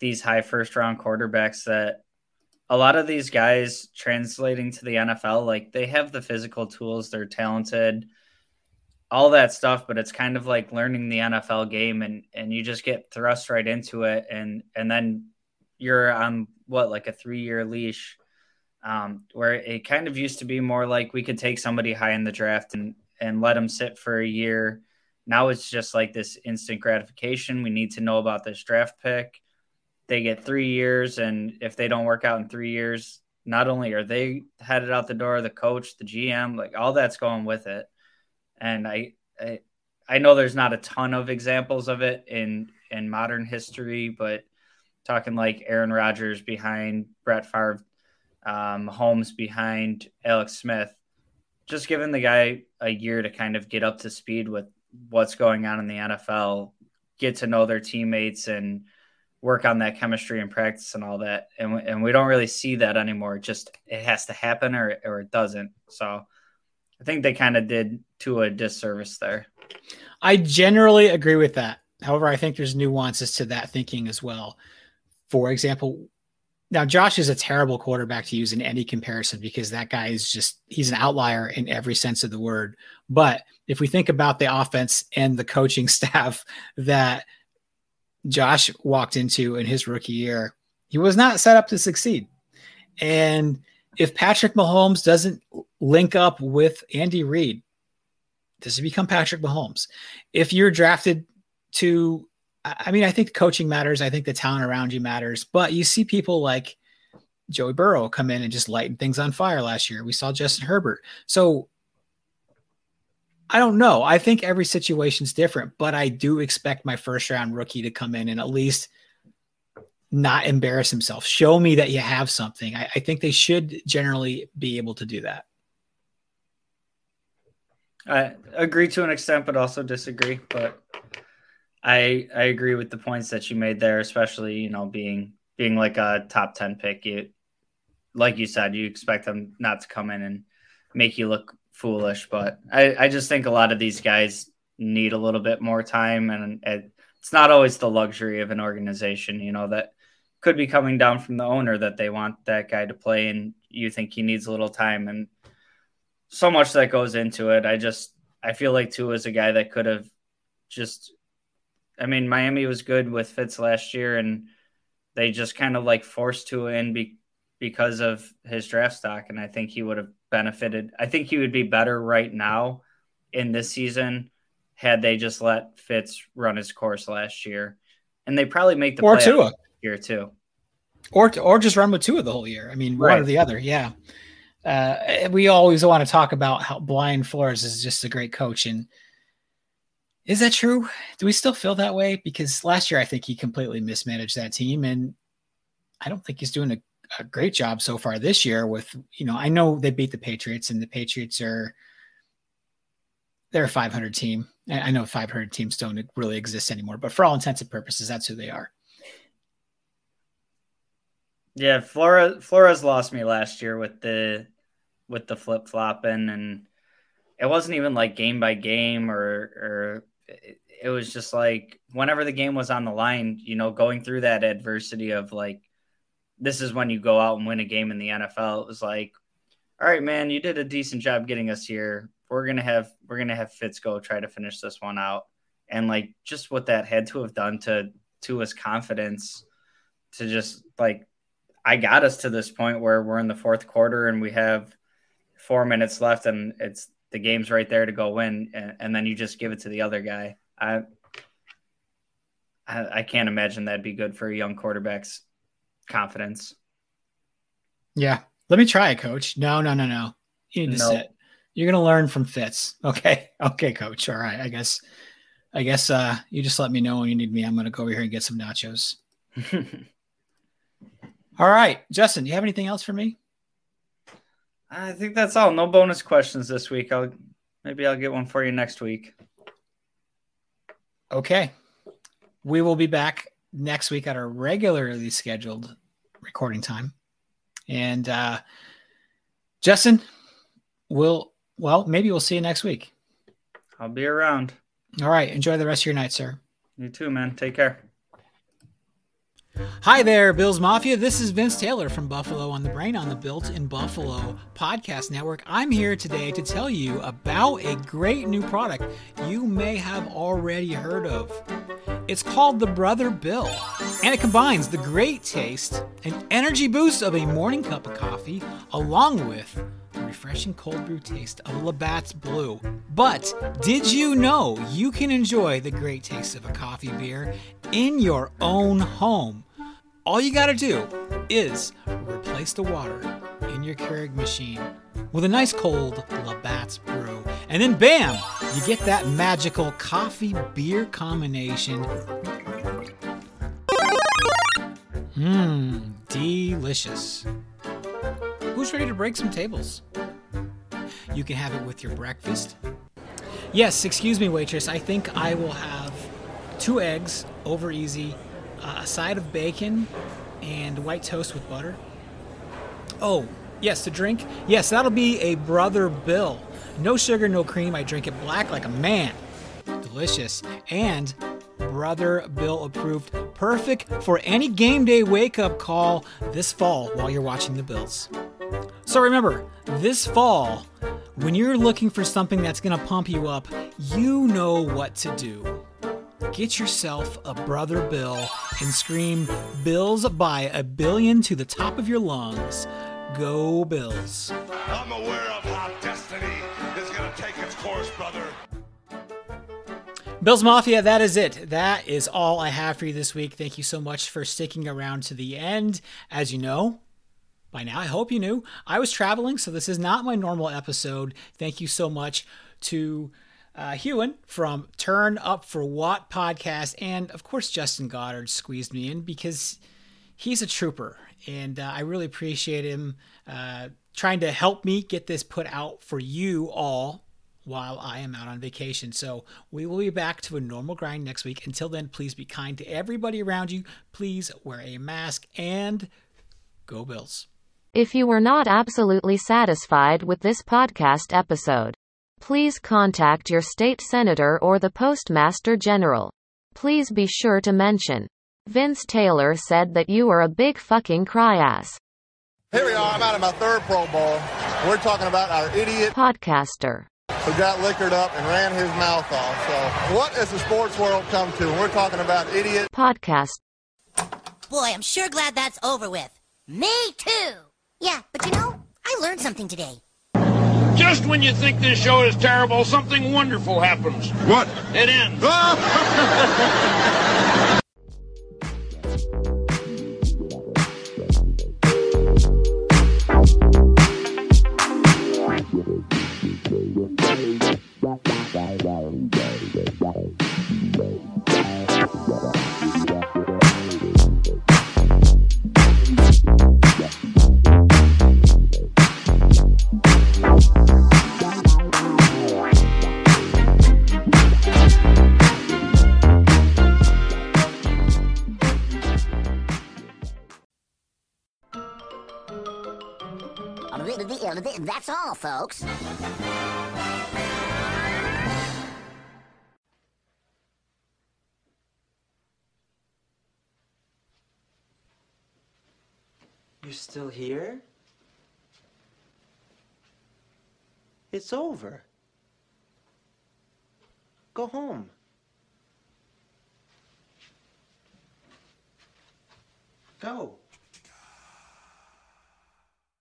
these high first round quarterbacks that a lot of these guys translating to the NFL, like they have the physical tools, they're talented, all that stuff, but it's kind of like learning the NFL game and and you just get thrust right into it and and then you're on what like a three year leash. Um, where it kind of used to be more like we could take somebody high in the draft and and let them sit for a year. Now it's just like this instant gratification. We need to know about this draft pick they get three years, and if they don't work out in three years, not only are they headed out the door, the coach, the GM, like all that's going with it. And I, I, I know there's not a ton of examples of it in in modern history, but talking like Aaron Rodgers behind Brett Favre, um, Mahomes behind Alex Smith, just giving the guy a year to kind of get up to speed with what's going on in the NFL, get to know their teammates, and work on that chemistry and practice and all that. And, and we don't really see that anymore. It just it has to happen or, or it doesn't. So I think they kind of did to a disservice there. I generally agree with that. However, I think there's nuances to that thinking as well. For example, now Josh is a terrible quarterback to use in any comparison because that guy is just he's an outlier in every sense of the word. But if we think about the offense and the coaching staff that Josh walked into in his rookie year, he was not set up to succeed. And if Patrick Mahomes doesn't link up with Andy Reid, does he become Patrick Mahomes? If you're drafted to, I mean, I think coaching matters. I think the talent around you matters. But you see people like Joey Burrow come in and just lighten things on fire last year. We saw Justin Herbert. So I don't know. I think every situation's different, but I do expect my first round rookie to come in and at least not embarrass himself. Show me that you have something. I, I think they should generally be able to do that. I agree to an extent, but also disagree. But I I agree with the points that you made there, especially you know being being like a top ten pick. You like you said, you expect them not to come in and make you look foolish, but I I just think a lot of these guys need a little bit more time, and it, it's not always the luxury of an organization, you know that could be coming down from the owner that they want that guy to play and you think he needs a little time and so much that goes into it. I just I feel like Tua is a guy that could have just I mean Miami was good with Fitz last year and they just kind of like forced Tua in be, because of his draft stock and I think he would have benefited. I think he would be better right now in this season had they just let Fitz run his course last year. And they probably make the or Tua year too. Or or just run with Tua the whole year. I mean, right. one or the other. Yeah. Uh, we always want to talk about how Brian Flores is just a great coach, and is that true? Do we still feel that way? Because last year I think he completely mismanaged that team, and I don't think he's doing a, a great job so far this year. With you know, I know they beat the Patriots, and the Patriots are they're a 500 team. I know 500 teams don't really exist anymore, but for all intents and purposes, that's who they are. Yeah, Flores Flores lost me last year with the with the flip flopping, and it wasn't even like game by game or or it, was just like whenever the game was on the line, you know, going through that adversity of like this is when you go out and win a game in the NFL. It was like, all right, man, you did a decent job getting us here. We're gonna have we're gonna have Fitz go try to finish this one out, and like just what that had to have done to to his confidence to just like I got us to this point where we're in the fourth quarter and we have four minutes left and it's the game's right there to go win and, and then you just give it to the other guy. I, I I can't imagine that'd be good for a young quarterback's confidence. Yeah. Let me try it, coach. No, no, no, no. You need to sit. You're gonna learn from Fitz. Okay. Okay, coach. All right. I guess I guess uh you just let me know when you need me. I'm gonna go over here and get some nachos. All right, Justin, do you have anything else for me? I think that's all. No bonus questions this week. I'll maybe I'll get one for you next week. Okay. We will be back next week at our regularly scheduled recording time. And uh Justin, we'll well, maybe we'll see you next week. I'll be around. All right. Enjoy the rest of your night, sir. You too, man. Take care. Hi there, Bills Mafia. This is Vince Taylor from Buffalo on the Brain on the Built in Buffalo podcast network. I'm here today to tell you about a great new product you may have already heard of. It's called the Brother Bill, and it combines the great taste and energy boost of a morning cup of coffee along with the refreshing cold brew taste of Labatt's Blue. But did you know you can enjoy the great taste of a coffee beer in your own home? All you gotta do is replace the water in your Keurig machine with a nice cold Labatt's brew. And then bam, you get that magical coffee beer combination. Mmm, delicious. Who's ready to break some tables? You can have it with your breakfast. Yes, excuse me, waitress. I think I will have two eggs over easy uh, a side of bacon and white toast with butter. Oh, yes, to drink? Yes, that'll be a Brother Bill. No sugar, no cream. I drink it black like a man. Delicious. And Brother Bill approved. Perfect for any game day wake up call this fall while you're watching the Bills. So remember, this fall, when you're looking for something that's going to pump you up, you know what to do get yourself a Brother Bill and scream Bills by a billion to the top of your lungs. Go Bills. I'm aware of how destiny is going to take its course, brother. Bills Mafia, that is it. That is all I have for you this week. Thank you so much for sticking around to the end. As you know, by now, I hope you knew, I was traveling, so this is not my normal episode. Thank you so much to uh, Ewan from Turn Up for Watt podcast, and of course, Justin Goddard squeezed me in because he's a trooper, and uh, I really appreciate him uh, trying to help me get this put out for you all while I am out on vacation. So we will be back to a normal grind next week. Until then, please be kind to everybody around you. Please wear a mask and go Bills. If you were not absolutely satisfied with this podcast episode, please contact your state senator or the postmaster general. Please be sure to mention. Vince Taylor said that you are a big fucking cry ass. Here we are. I'm out of my third Pro Bowl. We're talking about our idiot podcaster who got liquored up and ran his mouth off. So, what has the sports world come to? We're talking about idiot podcast. Boy, I'm sure glad that's over with. Me too. Yeah, but you know, I learned something today. Just when you think this show is terrible, something wonderful happens. What? It ends. That's all, folks. You're still here? It's over. Go home. Go.